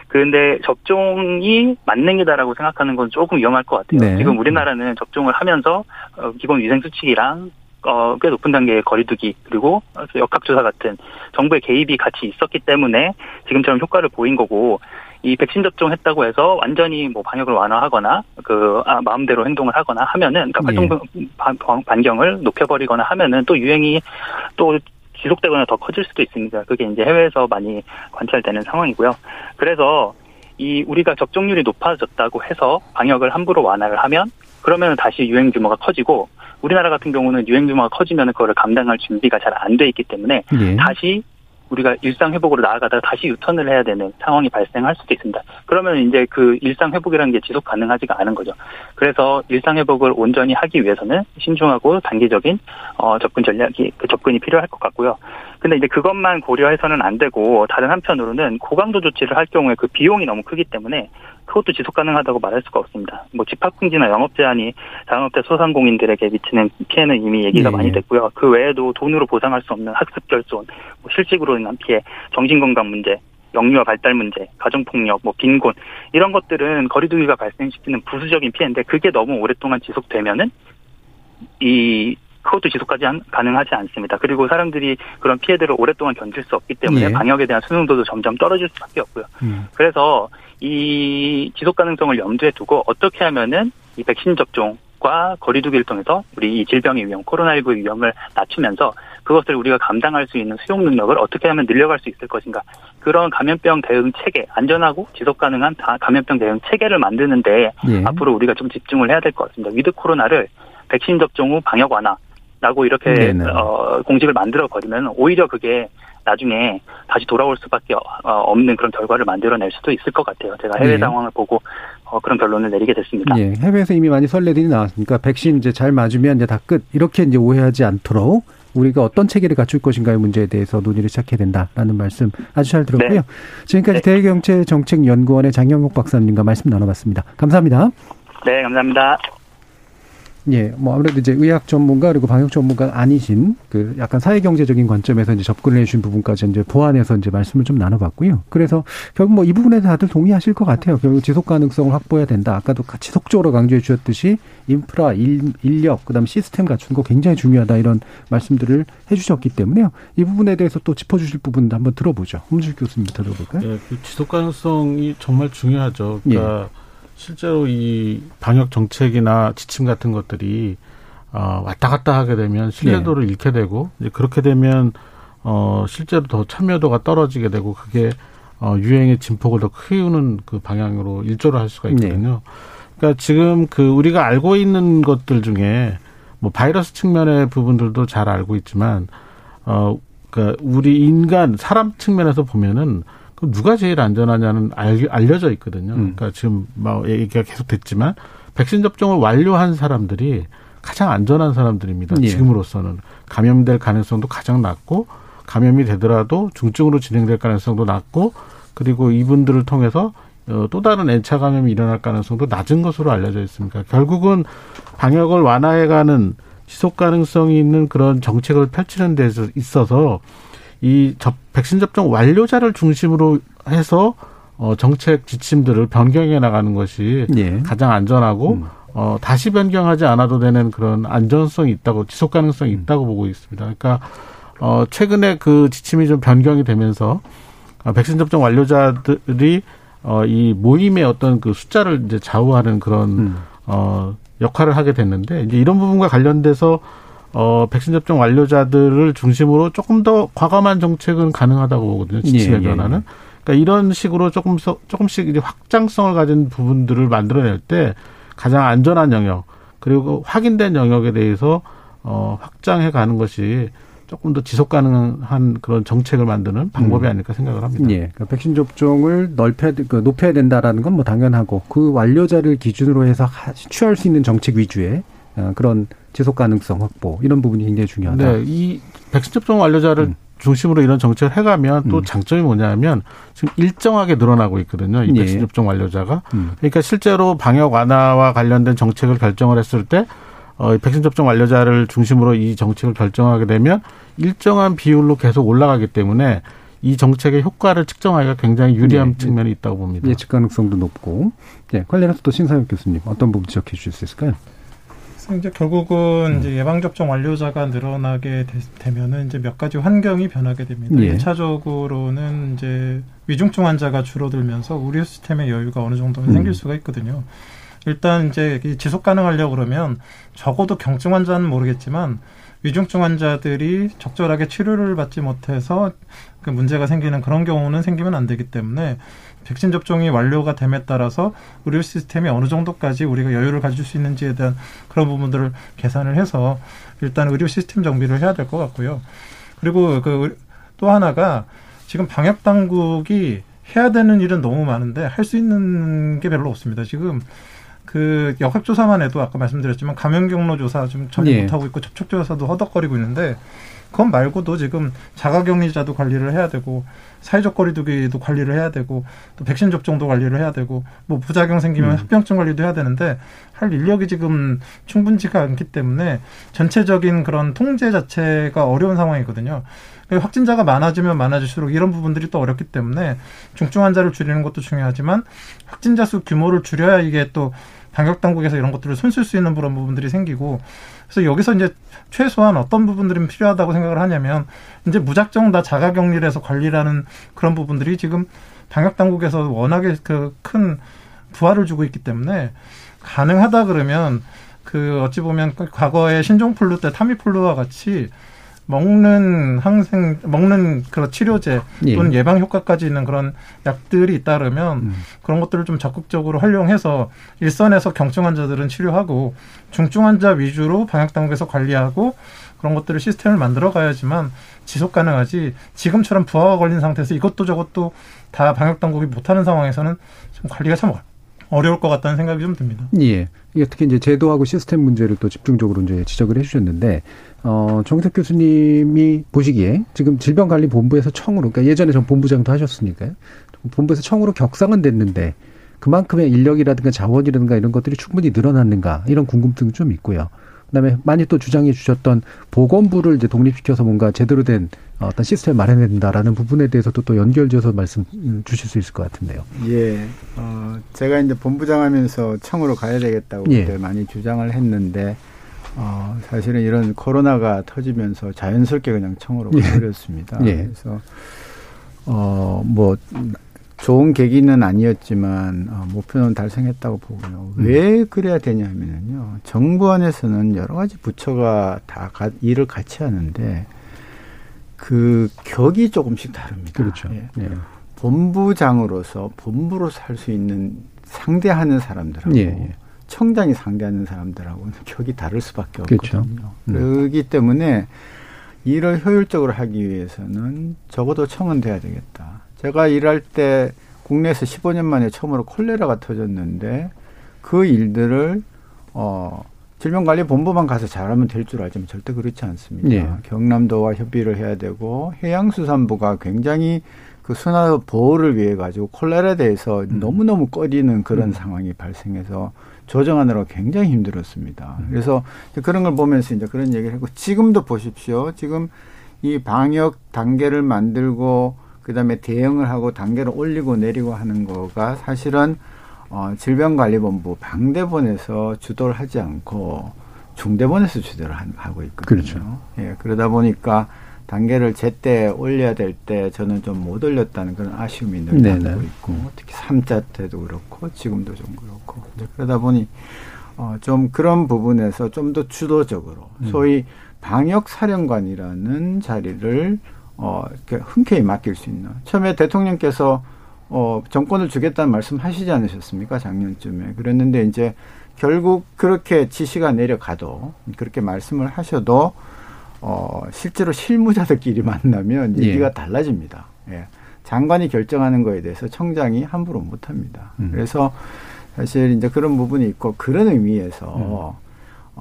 그런데 접종이 만능이다라고 생각하는 건 조금 위험할 것 같아요. 네. 지금 우리나라는 접종을 하면서 어, 기본 위생 수칙이랑 어, 꽤 높은 단계의 거리두기 그리고 역학조사 같은 정부의 개입이 같이 있었기 때문에 지금처럼 효과를 보인 거고 이 백신 접종했다고 해서 완전히 뭐 방역을 완화하거나 그 아, 마음대로 행동을 하거나 하면은 그러니까 활동 예. 반경을 높여버리거나 하면은 또 유행이 또 지속되거나 더 커질 수도 있습니다. 그게 이제 해외에서 많이 관찰되는 상황이고요. 그래서 이 우리가 접종률이 높아졌다고 해서 방역을 함부로 완화를 하면 그러면 다시 유행 규모가 커지고 우리나라 같은 경우는 유행 규모가 커지면 그거를 감당할 준비가 잘 안 돼 있기 때문에 예. 다시 우리가 일상 회복으로 나아가다가 다시 유턴을 해야 되는 상황이 발생할 수도 있습니다. 그러면 이제 그 일상 회복이라는 게 지속 가능하지가 않은 거죠. 그래서 일상 회복을 온전히 하기 위해서는 신중하고 단기적인 어, 접근 전략이 그 접근이 필요할 것 같고요. 근데 이제 그것만 고려해서는 안 되고 다른 한편으로는 고강도 조치를 할 경우에 그 비용이 너무 크기 때문에 그것도 지속 가능하다고 말할 수가 없습니다. 뭐 집합금지나 영업 제한이 자영업자 소상공인들에게 미치는 피해는 이미 얘기가 네. 많이 됐고요. 그 외에도 돈으로 보상할 수 없는 학습 결손, 뭐 실직으로 인한 피해, 정신건강 문제, 영유아 발달 문제, 가정폭력, 뭐 빈곤 이런 것들은 거리두기가 발생시키는 부수적인 피해인데 그게 너무 오랫동안 지속되면은 이 그것도 지속하지 않, 가능하지 않습니다. 그리고 사람들이 그런 피해들을 오랫동안 견딜 수 없기 때문에 예. 방역에 대한 순응도도 점점 떨어질 수밖에 없고요. 음. 그래서 이 지속 가능성을 염두에 두고 어떻게 하면은 이 백신 접종 과 거리두기를 통해서 우리 이 질병의 위험, 코로나19의 위험을 낮추면서 그것을 우리가 감당할 수 있는 수용 능력을 어떻게 하면 늘려갈 수 있을 것인가. 그런 감염병 대응 체계, 안전하고 지속 가능한 감염병 대응 체계를 만드는데 예. 앞으로 우리가 좀 집중을 해야 될 것 같습니다. 위드 코로나를 백신 접종 후 방역 완화, 라고 이렇게 어, 공식을 만들어 버리면 오히려 그게 나중에 다시 돌아올 수밖에 어, 없는 그런 결과를 만들어낼 수도 있을 것 같아요. 제가 해외 네. 상황을 보고 어, 그런 결론을 내리게 됐습니다. 네, 해외에서 이미 많이 선례들이 나왔으니까 백신 이제 잘 맞으면 이제 다 끝 이렇게 이제 오해하지 않도록 우리가 어떤 체계를 갖출 것인가의 문제에 대해서 논의를 시작해야 된다라는 말씀 아주 잘 들었고요. 네. 지금까지 네. 대경제정책연구원의 장영욱 박사님과 말씀 나눠봤습니다. 감사합니다. 네, 감사합니다. 예, 뭐 아무래도 이제 의학 전문가 그리고 방역 전문가 아니신 그 약간 사회 경제적인 관점에서 이제 접근을 해주신 부분까지 이제 보완해서 이제 말씀을 좀 나눠봤고요. 그래서 결국 뭐 이 부분에 다들 동의하실 것 같아요. 결국 지속 가능성을 확보해야 된다. 아까도 지속적으로 강조해 주셨듯이 인프라, 일, 인력, 그다음 시스템 갖추는 거 굉장히 중요하다 이런 말씀들을 해주셨기 때문에요. 이 부분에 대해서 또 짚어주실 부분도 한번 들어보죠. 홍준 교수님 들어볼까요? 예, 그 지속 가능성이 정말 중요하죠. 그러니까. 예. 실제로 이 방역 정책이나 지침 같은 것들이 어, 왔다 갔다 하게 되면 신뢰도를 네. 잃게 되고 이제 그렇게 되면 어, 실제로 더 참여도가 떨어지게 되고 그게 어, 유행의 진폭을 더 키우는 그 방향으로 일조를 할 수가 있거든요. 네. 그러니까 지금 그 우리가 알고 있는 것들 중에 뭐 바이러스 측면의 부분들도 잘 알고 있지만 어, 그러니까 우리 인간 사람 측면에서 보면은 그 누가 제일 안전하냐는 알, 알려져 있거든요. 음. 그러니까 지금 뭐 얘기가 계속 됐지만 백신 접종을 완료한 사람들이 가장 안전한 사람들입니다. 예. 지금으로서는 감염될 가능성도 가장 낮고 감염이 되더라도 중증으로 진행될 가능성도 낮고 그리고 이분들을 통해서 어, 또 다른 N차 감염이 일어날 가능성도 낮은 것으로 알려져 있습니다. 결국은 방역을 완화해가는 지속 가능성이 있는 그런 정책을 펼치는 데 있어서 이 접, 백신 접종 완료자를 중심으로 해서 어, 정책 지침들을 변경해 나가는 것이 예. 가장 안전하고 음. 어, 다시 변경하지 않아도 되는 그런 안전성이 있다고 지속 가능성이 음. 있다고 보고 있습니다. 그러니까 어, 최근에 그 지침이 좀 변경이 되면서 어, 백신 접종 완료자들이 어, 이 모임의 어떤 그 숫자를 이제 좌우하는 그런 음. 어, 역할을 하게 됐는데 이제 이런 부분과 관련돼서 어, 백신 접종 완료자들을 중심으로 조금 더 과감한 정책은 가능하다고 보거든요. 지침의 예, 예, 변화는. 예. 그러니까 이런 식으로 조금 조금씩 이제 확장성을 가진 부분들을 만들어낼 때 가장 안전한 영역 그리고 확인된 영역에 대해서 어, 확장해 가는 것이 조금 더 지속 가능한 그런 정책을 만드는 방법이 음. 아닐까 생각을 합니다. 예. 그러니까 백신 접종을 넓혀야, 그 높여야 된다라는 건 뭐 당연하고 그 완료자를 기준으로 해서 취할 수 있는 정책 위주의 어, 그런 지속 가능성 확보 이런 부분이 굉장히 중요하다. 네, 이 백신 접종 완료자를 음. 중심으로 이런 정책을 해가면 또 음. 장점이 뭐냐면 지금 일정하게 늘어나고 있거든요. 이 백신 예. 접종 완료자가. 음. 그러니까 실제로 방역 완화와 관련된 정책을 결정을 했을 때 어, 백신 접종 완료자를 중심으로 이 정책을 결정하게 되면 일정한 비율로 계속 올라가기 때문에 이 정책의 효과를 측정하기가 굉장히 유리한 네. 측면이 있다고 봅니다. 예측 가능성도 높고. 네, 관련해서 또 신사엽 교수님 어떤 부분 지적해 주실 수 있을까요? 이제 결국은 음. 이제 예방 접종 완료자가 늘어나게 되, 면은 이제 몇 가지 환경이 변하게 됩니다. 예. 1차적으로는 이제 위중증 환자가 줄어들면서 의료 시스템의 여유가 어느 정도는 음. 생길 수가 있거든요. 일단 이제 지속 가능하려고 그러면 적어도 경증 환자는 모르겠지만 위중증 환자들이 적절하게 치료를 받지 못해서 그 문제가 생기는 그런 경우는 생기면 안 되기 때문에 백신 접종이 완료가 됨에 따라서 의료 시스템이 어느 정도까지 우리가 여유를 가질 수 있는지에 대한 그런 부분들을 계산을 해서 일단 의료 시스템 정비를 해야 될 것 같고요. 그리고 그 또 하나가 지금 방역 당국이 해야 되는 일은 너무 많은데 할 수 있는 게 별로 없습니다. 지금 그 역학조사만 해도 아까 말씀드렸지만 감염 경로 조사 좀 전혀 예. 못하고 있고 접촉 조사도 허덕거리고 있는데 그건 말고도 지금 자가격리자도 관리를 해야 되고 사회적 거리두기도 관리를 해야 되고 또 백신 접종도 관리를 해야 되고 뭐 부작용 생기면 음. 합병증 관리도 해야 되는데 할 인력이 지금 충분치가 않기 때문에 전체적인 그런 통제 자체가 어려운 상황이거든요. 확진자가 많아지면 많아질수록 이런 부분들이 또 어렵기 때문에 중증 환자를 줄이는 것도 중요하지만 확진자 수 규모를 줄여야 이게 또 방역 당국에서 이런 것들을 손쓸 수 있는 그런 부분들이 생기고 그래서 여기서 이제 최소한 어떤 부분들이 필요하다고 생각을 하냐면 이제 무작정 다 자가 격리를 해서 관리라는 그런 부분들이 지금 방역 당국에서 워낙에 그 큰 부활을 주고 있기 때문에 가능하다 그러면 그 어찌 보면 과거에 신종플루 때 타미플루와 같이 먹는 항생 먹는 그런 치료제 예. 또는 예. 방 효과까지 있는 그런 약들이 잇따르면 음. 그런 것들을 좀 적극적으로 활용해서 일선에서 경증 환자들은 치료하고 중증 환자 위주로 방역 당국에서 관리하고 그런 것들을 시스템을 만들어 가야지만 지속 가능하지 지금처럼 부하가 걸린 상태에서 이것도 저것도 다 방역 당국이 못하는 상황에서는 좀 관리가 참 어려울 것 같다는 생각이 좀 듭니다. 예. 이게 특히 이제 제도하고 시스템 문제를 또 집중적으로 이제 지적을 해주셨는데 어, 정석 교수님이 보시기에 지금 질병관리본부에서 청으로, 그러니까 예전에 전 본부장도 하셨으니까요. 본부에서 청으로 격상은 됐는데 그만큼의 인력이라든가 자원이라든가 이런 것들이 충분히 늘어났는가 이런 궁금증이 좀 있고요. 그다음에 많이 또 주장해 주셨던 보건부를 이제 독립시켜서 뭔가 제대로 된 어떤 시스템을 마련해야 된다라는 부분에 대해서도 또 연결지어서 말씀 주실 수 있을 것 같은데요. 예. 어, 제가 이제 본부장 하면서 청으로 가야 되겠다고 예. 많이 주장을 했는데 어, 사실은 이런 코로나가 터지면서 자연스럽게 그냥 청으로 예. 가버렸습니다. 예. 그래서 어, 뭐 좋은 계기는 아니었지만 어, 목표는 달성했다고 보고요. 음. 왜 그래야 되냐면요. 정부 안에서는 여러 가지 부처가 다 가, 일을 같이 하는데 그 격이 조금씩 다릅니다. 그렇죠. 예. 예. 본부장으로서 본부로서 할 수 있는 상대하는 사람들하고 예, 예. 청장이 상대하는 사람들하고는 격이 다를 수밖에 그렇죠. 없거든요. 그렇죠. 음. 그렇기 때문에 일을 효율적으로 하기 위해서는 적어도 청은 돼야 되겠다. 제가 일할 때 국내에서 15년 만에 처음으로 콜레라가 터졌는데 그 일들을 어 질병관리본부만 가서 잘하면 될 줄 알지만 절대 그렇지 않습니다. 예. 경남도와 협의를 해야 되고 해양수산부가 굉장히 그 순환 보호를 위해 가지고 콜레라에 대해서 음. 너무너무 꺼리는 그런 음. 상황이 발생해서 조정하느라 굉장히 힘들었습니다. 음. 그래서 그런 걸 보면서 이제 그런 얘기를 하고 지금도 보십시오. 지금 이 방역 단계를 만들고 그다음에 대응을 하고 단계를 올리고 내리고 하는 거가 사실은 어, 질병관리본부 방대본에서 주도를 하지 않고 중대본에서 주도를 하고 있거든요. 그렇죠. 예, 그러다 보니까 단계를 제때 올려야 될 때 저는 좀 못 올렸다는 그런 아쉬움이 늘 남고 있고 특히 삼자 때도 그렇고 지금도 좀 그렇고 그러다 보니 어, 좀 그런 부분에서 좀 더 주도적으로 음. 소위 방역 사령관이라는 자리를 어, 이렇게 흔쾌히 맡길 수 있는 처음에 대통령께서 어, 정권을 주겠다는 말씀 하시지 않으셨습니까? 작년쯤에. 그랬는데 이제 결국 그렇게 지시가 내려가도 그렇게 말씀을 하셔도 어, 실제로 실무자들끼리 만나면 예. 얘기가 달라집니다. 예. 장관이 결정하는 거에 대해서 청장이 함부로 못 합니다. 음. 그래서 사실 이제 그런 부분이 있고 그런 의미에서 음.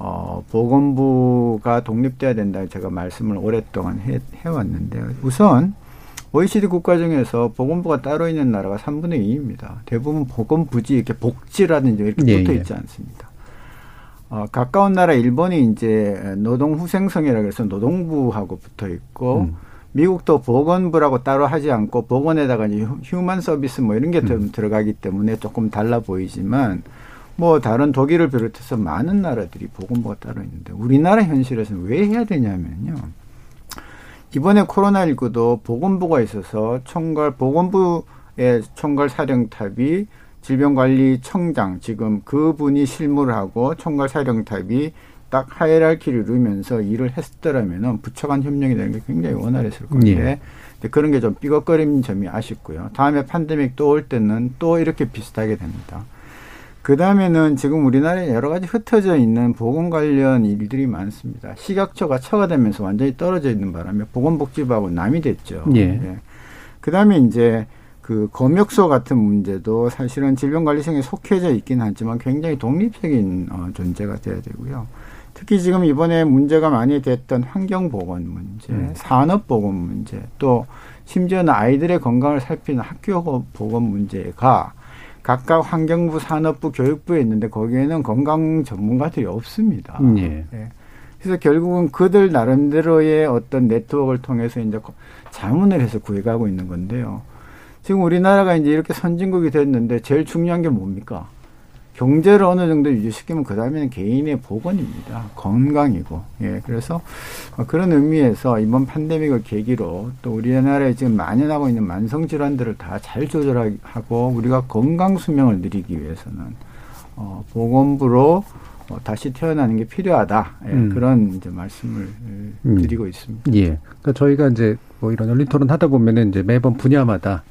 어, 보건부가 독립돼야 된다 제가 말씀을 오랫동안 해, 해왔는데 우선 OECD 국가 중에서 보건부가 따로 있는 나라가 3분의 2입니다. 대부분 보건부지 이렇게 복지라든지 이렇게 예, 붙어 예. 있지 예. 않습니다. 어, 가까운 나라 일본이 이제 노동 후생성이라고 해서 노동부하고 붙어 있고 음. 미국도 보건부라고 따로 하지 않고 보건에다가 이제 휴먼 서비스 뭐 이런 게좀 음. 들어가기 때문에 조금 달라 보이지만 뭐 다른 독일을 비롯해서 많은 나라들이 보건부가 따로 있는데 우리나라 현실에서는 왜 해야 되냐면요. 이번에 코로나19도 보건부가 있어서 총괄 보건부의 총괄 사령탑이 질병관리청장 지금 그분이 실무를 하고 총괄 사령탑이 딱 하이라키를 이루면서 일을 했더라면은 부처 간 협력이 되는 게 굉장히 원활했을 건데 예. 그런 게 좀 삐걱거리는 점이 아쉽고요. 다음에 팬데믹 또 올 때는 또 이렇게 비슷하게 됩니다. 그 다음에는 지금 우리나라에 여러 가지 흩어져 있는 보건 관련 일들이 많습니다. 식약처가 처가되면서 완전히 떨어져 있는 바람에 보건복지부하고 남이 됐죠. 예. 예. 그 다음에 이제 그 검역소 같은 문제도 사실은 질병관리청에 속해져 있긴 하지만 굉장히 독립적인 어, 존재가 돼야 되고요. 특히 지금 이번에 문제가 많이 됐던 환경보건 문제, 음. 산업보건 문제, 또 심지어는 아이들의 건강을 살피는 학교 보건 문제가 각각 환경부, 산업부, 교육부에 있는데 거기에는 건강 전문가들이 없습니다. 예. 예. 그래서 결국은 그들 나름대로의 어떤 네트워크를 통해서 이제 자문을 해서 구해가고 있는 건데요. 지금 우리나라가 이제 이렇게 선진국이 됐는데 제일 중요한 게 뭡니까? 경제를 어느 정도 유지시키면 그 다음에는 개인의 보건입니다. 건강이고. 예, 그래서 그런 의미에서 이번 팬데믹을 계기로 또 우리나라에 지금 만연하고 있는 만성 질환들을 다 잘 조절하고 우리가 건강 수명을 누리기 위해서는 어, 보건부로 어, 다시 태어나는 게 필요하다. 예, 음. 그런 이제 말씀을 음. 드리고 있습니다. 예. 그러니까 저희가 이제 뭐 이런 열린 토론 하다 보면은 이제 매번 분야마다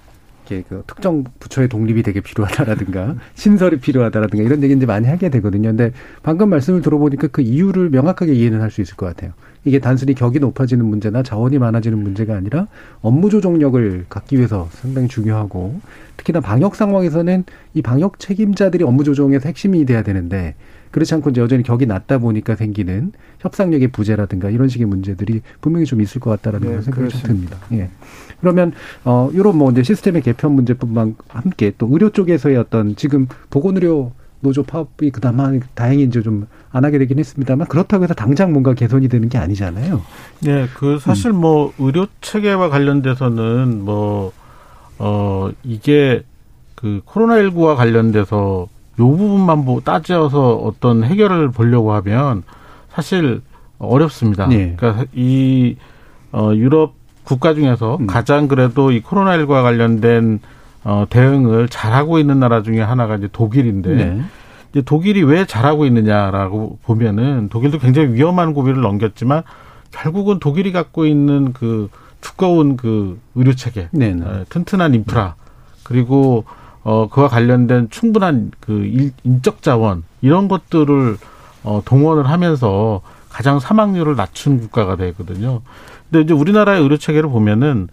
이렇게 그 특정 부처의 독립이 되게 필요하다라든가 신설이 필요하다라든가 이런 얘기 이제 많이 하게 되거든요. 근데 방금 말씀을 들어보니까 그 이유를 명확하게 이해는 할 수 있을 것 같아요. 이게 단순히 격이 높아지는 문제나 자원이 많아지는 문제가 아니라 업무 조정력을 갖기 위해서 상당히 중요하고 특히나 방역 상황에서는 이 방역 책임자들이 업무 조정에서 핵심이 돼야 되는데 그렇지 않고 이제 여전히 격이 낮다 보니까 생기는 협상력의 부재라든가 이런 식의 문제들이 분명히 좀 있을 것 같다라는 네, 생각이 좀 듭니다. 예. 그러면 어 이런 뭐 이제 시스템의 개편 문제뿐만 함께 또 의료 쪽에서의 어떤 지금 보건의료 노조 파업이 그나마 다행히 이제 좀 안 하게 되긴 했습니다만 그렇다고 해서 당장 뭔가 개선이 되는 게 아니잖아요. 네, 그 사실 음. 뭐 의료 체계와 관련돼서는 뭐 어 이게 그 코로나19와 관련돼서 요 부분만 보 따져서 어떤 해결을 보려고 하면 사실 어렵습니다. 네. 그러니까 이 어, 유럽 국가 중에서 음. 가장 그래도 이 코로나19와 관련된 어, 대응을 잘하고 있는 나라 중에 하나가 이제 독일인데 네. 이제 독일이 왜 잘하고 있느냐라고 보면은 독일도 굉장히 위험한 고비를 넘겼지만 결국은 독일이 갖고 있는 그 두꺼운 그 의료 체계, 네, 네. 어, 튼튼한 인프라 그리고 어, 그와 관련된 충분한 그 일, 인적 자원 이런 것들을 어, 동원을 하면서 가장 사망률을 낮춘 국가가 되거든요. 근데 이제 우리나라의 의료 체계를 보면은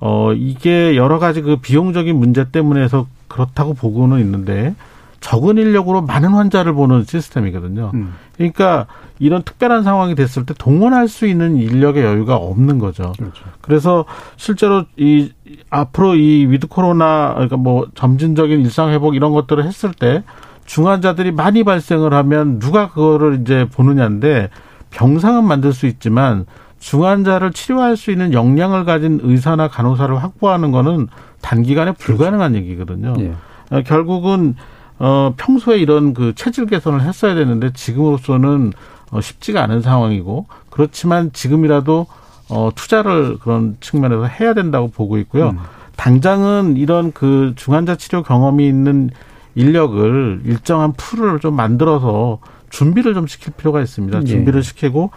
어, 이게 여러 가지 그 비용적인 문제 때문에서 그렇다고 보고는 있는데 적은 인력으로 많은 환자를 보는 시스템이거든요. 음. 그러니까 이런 특별한 상황이 됐을 때 동원할 수 있는 인력의 여유가 없는 거죠. 그렇죠. 그래서 실제로 이 앞으로 이 위드 코로나 그러니까 뭐 점진적인 일상 회복 이런 것들을 했을 때 중환자들이 많이 발생을 하면 누가 그거를 이제 보느냐인데 병상은 만들 수 있지만 중환자를 치료할 수 있는 역량을 가진 의사나 간호사를 확보하는 거는 단기간에 불가능한 그렇죠. 얘기거든요. 예. 어, 결국은 어, 평소에 이런 그 체질 개선을 했어야 되는데 지금으로서는 어, 쉽지가 않은 상황이고 그렇지만 지금이라도 어, 투자를 그런 측면에서 해야 된다고 보고 있고요. 음. 당장은 이런 그 중환자 치료 경험이 있는 인력을 일정한 풀을 좀 만들어서 준비를 좀 시킬 필요가 있습니다. 예. 준비를 시키고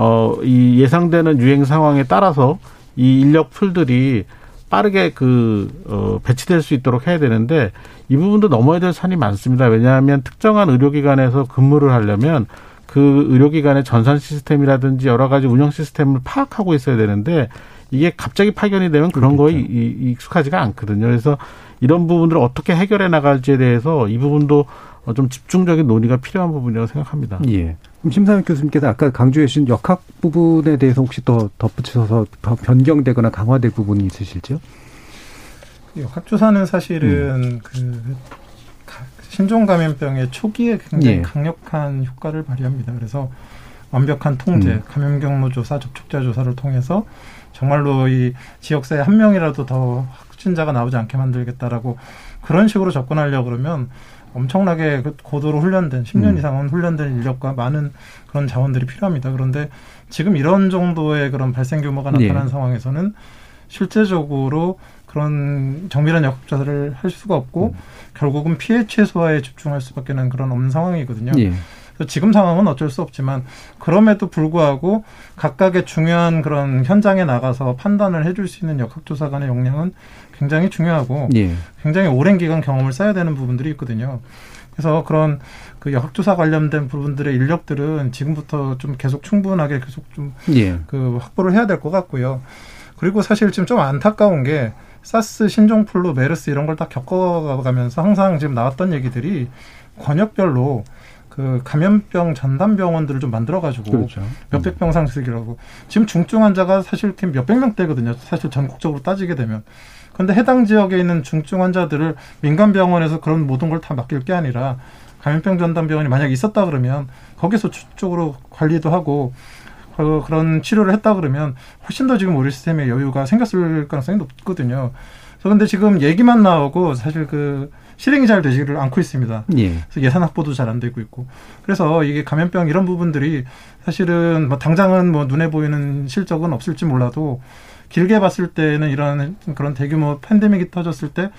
어, 이 예상되는 유행 상황에 따라서 이 인력 풀들이 빠르게 그, 어, 배치될 수 있도록 해야 되는데 이 부분도 넘어야 될 산이 많습니다. 왜냐하면 특정한 의료기관에서 근무를 하려면 그 의료기관의 전산 시스템이라든지 여러 가지 운영 시스템을 파악하고 있어야 되는데 이게 갑자기 파견이 되면 그런 그렇죠. 거에 익숙하지가 않거든요. 그래서 이런 부분들을 어떻게 해결해 나갈지에 대해서 이 부분도 좀 집중적인 논의가 필요한 부분이라고 생각합니다. 예. 그럼 심사위 교수님께서 아까 강조해 주신 역학 부분에 대해서 혹시 더 덧붙여서 더 변경되거나 강화될 부분이 있으실지요? 역학조사는 사실은 음. 그 신종 감염병의 초기에 굉장히 예. 강력한 효과를 발휘합니다. 그래서 완벽한 통제, 음. 감염 경로 조사, 접촉자 조사를 통해서 정말로 이 지역사회 한 명이라도 더 확진자가 나오지 않게 만들겠다라고 그런 식으로 접근하려 그러면 엄청나게 그 고도로 훈련된 10년 음. 이상은 훈련된 인력과 많은 그런 자원들이 필요합니다. 그런데 지금 이런 정도의 그런 발생 규모가 나타난 예. 상황에서는 실제적으로 그런 정밀한 역학조사를 할 수가 없고 음. 결국은 피해 최소화에 집중할 수밖에 는 그런 없는 상황이거든요. 예. 지금 상황은 어쩔 수 없지만 그럼에도 불구하고 각각의 중요한 그런 현장에 나가서 판단을 해줄 수 있는 역학조사관의 역량은 굉장히 중요하고 예. 굉장히 오랜 기간 경험을 쌓아야 되는 부분들이 있거든요. 그래서 그런 그 역학조사 관련된 부분들의 인력들은 지금부터 좀 계속 충분하게 계속 좀그 예. 그 확보를 해야 될 것 같고요. 그리고 사실 지금 좀 안타까운 게 사스, 신종플루, 메르스 이런 걸 다 겪어가면서 항상 지금 나왔던 얘기들이 권역별로 그 감염병 전담 병원들을 좀 만들어가지고 그렇죠. 몇백 병 상승이라고 지금 중증 환자가 사실 몇백 명대거든요. 사실 전국적으로 따지게 되면 그런데 해당 지역에 있는 중증 환자들을 민간 병원에서 그런 모든 걸 다 맡길 게 아니라 감염병 전담 병원이 만약 있었다 그러면 거기서 쪽으로 관리도 하고 그, 그런 치료를 했다 그러면 훨씬 더 지금 우리 시스템에 여유가 생겼을 가능성이 높거든요. 그런데 지금 얘기만 나오고 사실 그 실행이 잘 되지를 않고 있습니다. 예. 그래서 예산 확보도 잘 안 되고 있고. 그래서 이게 감염병 이런 부분들이 사실은 뭐 당장은 뭐 눈에 보이는 실적은 없을지 몰라도 길게 봤을 때는 이런 그런 대규모 팬데믹이 터졌을 때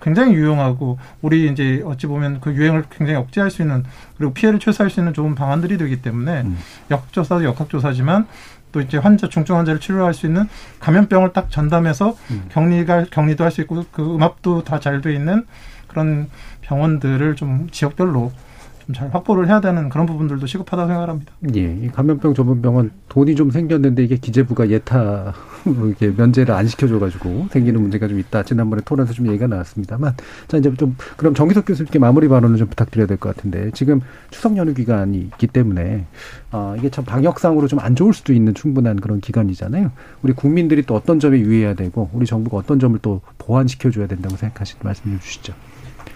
굉장히 유용하고 우리 이제 어찌 보면 그 유행을 굉장히 억제할 수 있는 그리고 피해를 최소화할 수 있는 좋은 방안들이 되기 때문에 음. 역조사도 역학조사지만 또 이제 환자 중증 환자를 치료할 수 있는 감염병을 딱 전담해서 음. 격리가 격리도 할 수 있고 그 음압도 다 잘 돼 있는 그런 병원들을 좀 지역별로 좀 잘 확보를 해야 되는 그런 부분들도 시급하다고 생각합니다. 예, 이 감염병 전문병원 돈이 좀 생겼는데 이게 기재부가 예타 이렇게 면제를 안 시켜줘가지고 생기는 문제가 좀 있다. 지난번에 토론에서 좀 얘기가 나왔습니다만, 자 이제 좀 그럼 정기석 교수님께 마무리 발언을 좀 부탁드려야 될 것 같은데 지금 추석 연휴 기간이 있기 때문에 아 이게 참 방역상으로 좀 안 좋을 수도 있는 충분한 그런 기간이잖아요. 우리 국민들이 또 어떤 점에 유의해야 되고 우리 정부가 어떤 점을 또 보완시켜줘야 된다고 생각하시는 말씀 해 주시죠.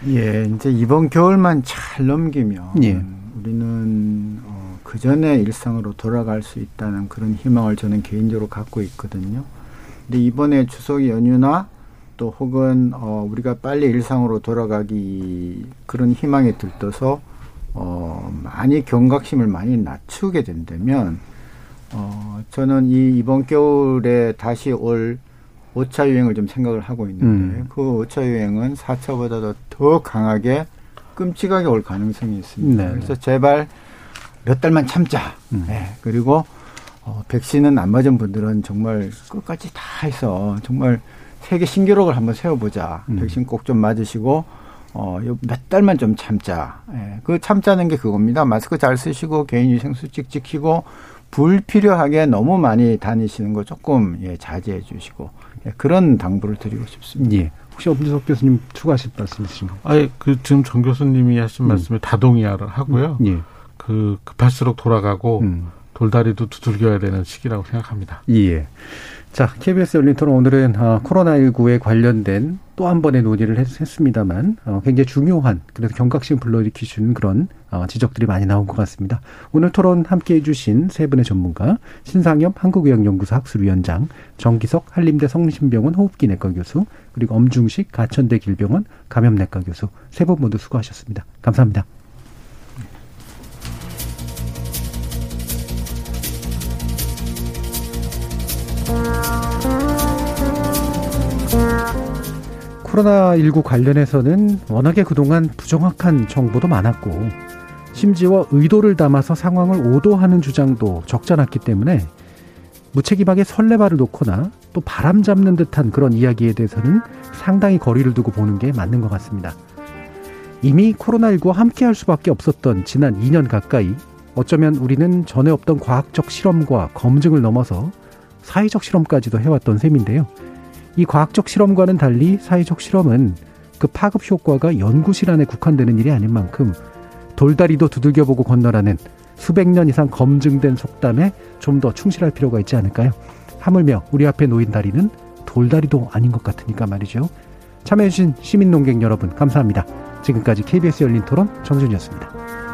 예, 이제 이번 겨울만 잘 넘기면 예. 우리는 어, 그 전에 일상으로 돌아갈 수 있다는 그런 희망을 저는 개인적으로 갖고 있거든요. 근데 이번에 추석 연휴나 또 혹은 어, 우리가 빨리 일상으로 돌아가기 그런 희망에 들떠서 어, 많이 경각심을 많이 낮추게 된다면 어, 저는 이 이번 겨울에 다시 올 5차 유행을 좀 생각을 하고 있는데 음. 그 5차 유행은 4차보다도 더 강하게 끔찍하게 올 가능성이 있습니다. 네 그래서 제발 몇 달만 참자. 음. 네. 그리고 어, 백신은 안 맞은 분들은 정말 끝까지 다 해서 정말 세계 신기록을 한번 세워보자. 음. 백신 꼭 좀 맞으시고 어, 몇 달만 좀 참자. 예, 그 참자는 게 그겁니다. 마스크 잘 쓰시고 개인 위생 수칙 지키고 불필요하게 너무 많이 다니시는 거 조금 예, 자제해 주시고 예, 그런 당부를 드리고 싶습니다. 예. 혹시 엄지석 교수님 추가하실 말씀 있으신가요? 아예 그 지금 정 교수님이 하신 음. 말씀에 다 동의를 하고요. 음. 예. 그 급할수록 돌아가고 음. 돌다리도 두들겨야 되는 시기라고 생각합니다. 예. 자, KBS 열린 토론 오늘은 어, 코로나19에 관련된 또 한 번의 논의를 했, 습니다만 어, 굉장히 중요한 그래서 경각심 불러일으키시는 그런 어, 지적들이 많이 나온 것 같습니다. 오늘 토론 함께 해주신 세 분의 전문가 신상엽 한국의학연구소 학술위원장 정기석 한림대 성심병원 호흡기 내과 교수 그리고 엄중식 가천대 길병원 감염내과 교수 세 분 모두 수고하셨습니다. 감사합니다. 코로나19 관련해서는 워낙에 그동안 부정확한 정보도 많았고 심지어 의도를 담아서 상황을 오도하는 주장도 적잖았기 때문에 무책임하게 설레발을 놓거나 또 바람 잡는 듯한 그런 이야기에 대해서는 상당히 거리를 두고 보는 게 맞는 것 같습니다. 이미 코로나19와 함께 할 수밖에 없었던 지난 2년 가까이 어쩌면 우리는 전에 없던 과학적 실험과 검증을 넘어서 사회적 실험까지도 해왔던 셈인데요. 이 과학적 실험과는 달리 사회적 실험은 그 파급 효과가 연구실 안에 국한되는 일이 아닌 만큼 돌다리도 두들겨보고 건너라는 수백 년 이상 검증된 속담에 좀 더 충실할 필요가 있지 않을까요? 하물며 우리 앞에 놓인 다리는 돌다리도 아닌 것 같으니까 말이죠. 참여해주신 시민농객 여러분 감사합니다. 지금까지 KBS 열린 토론 정준이었습니다.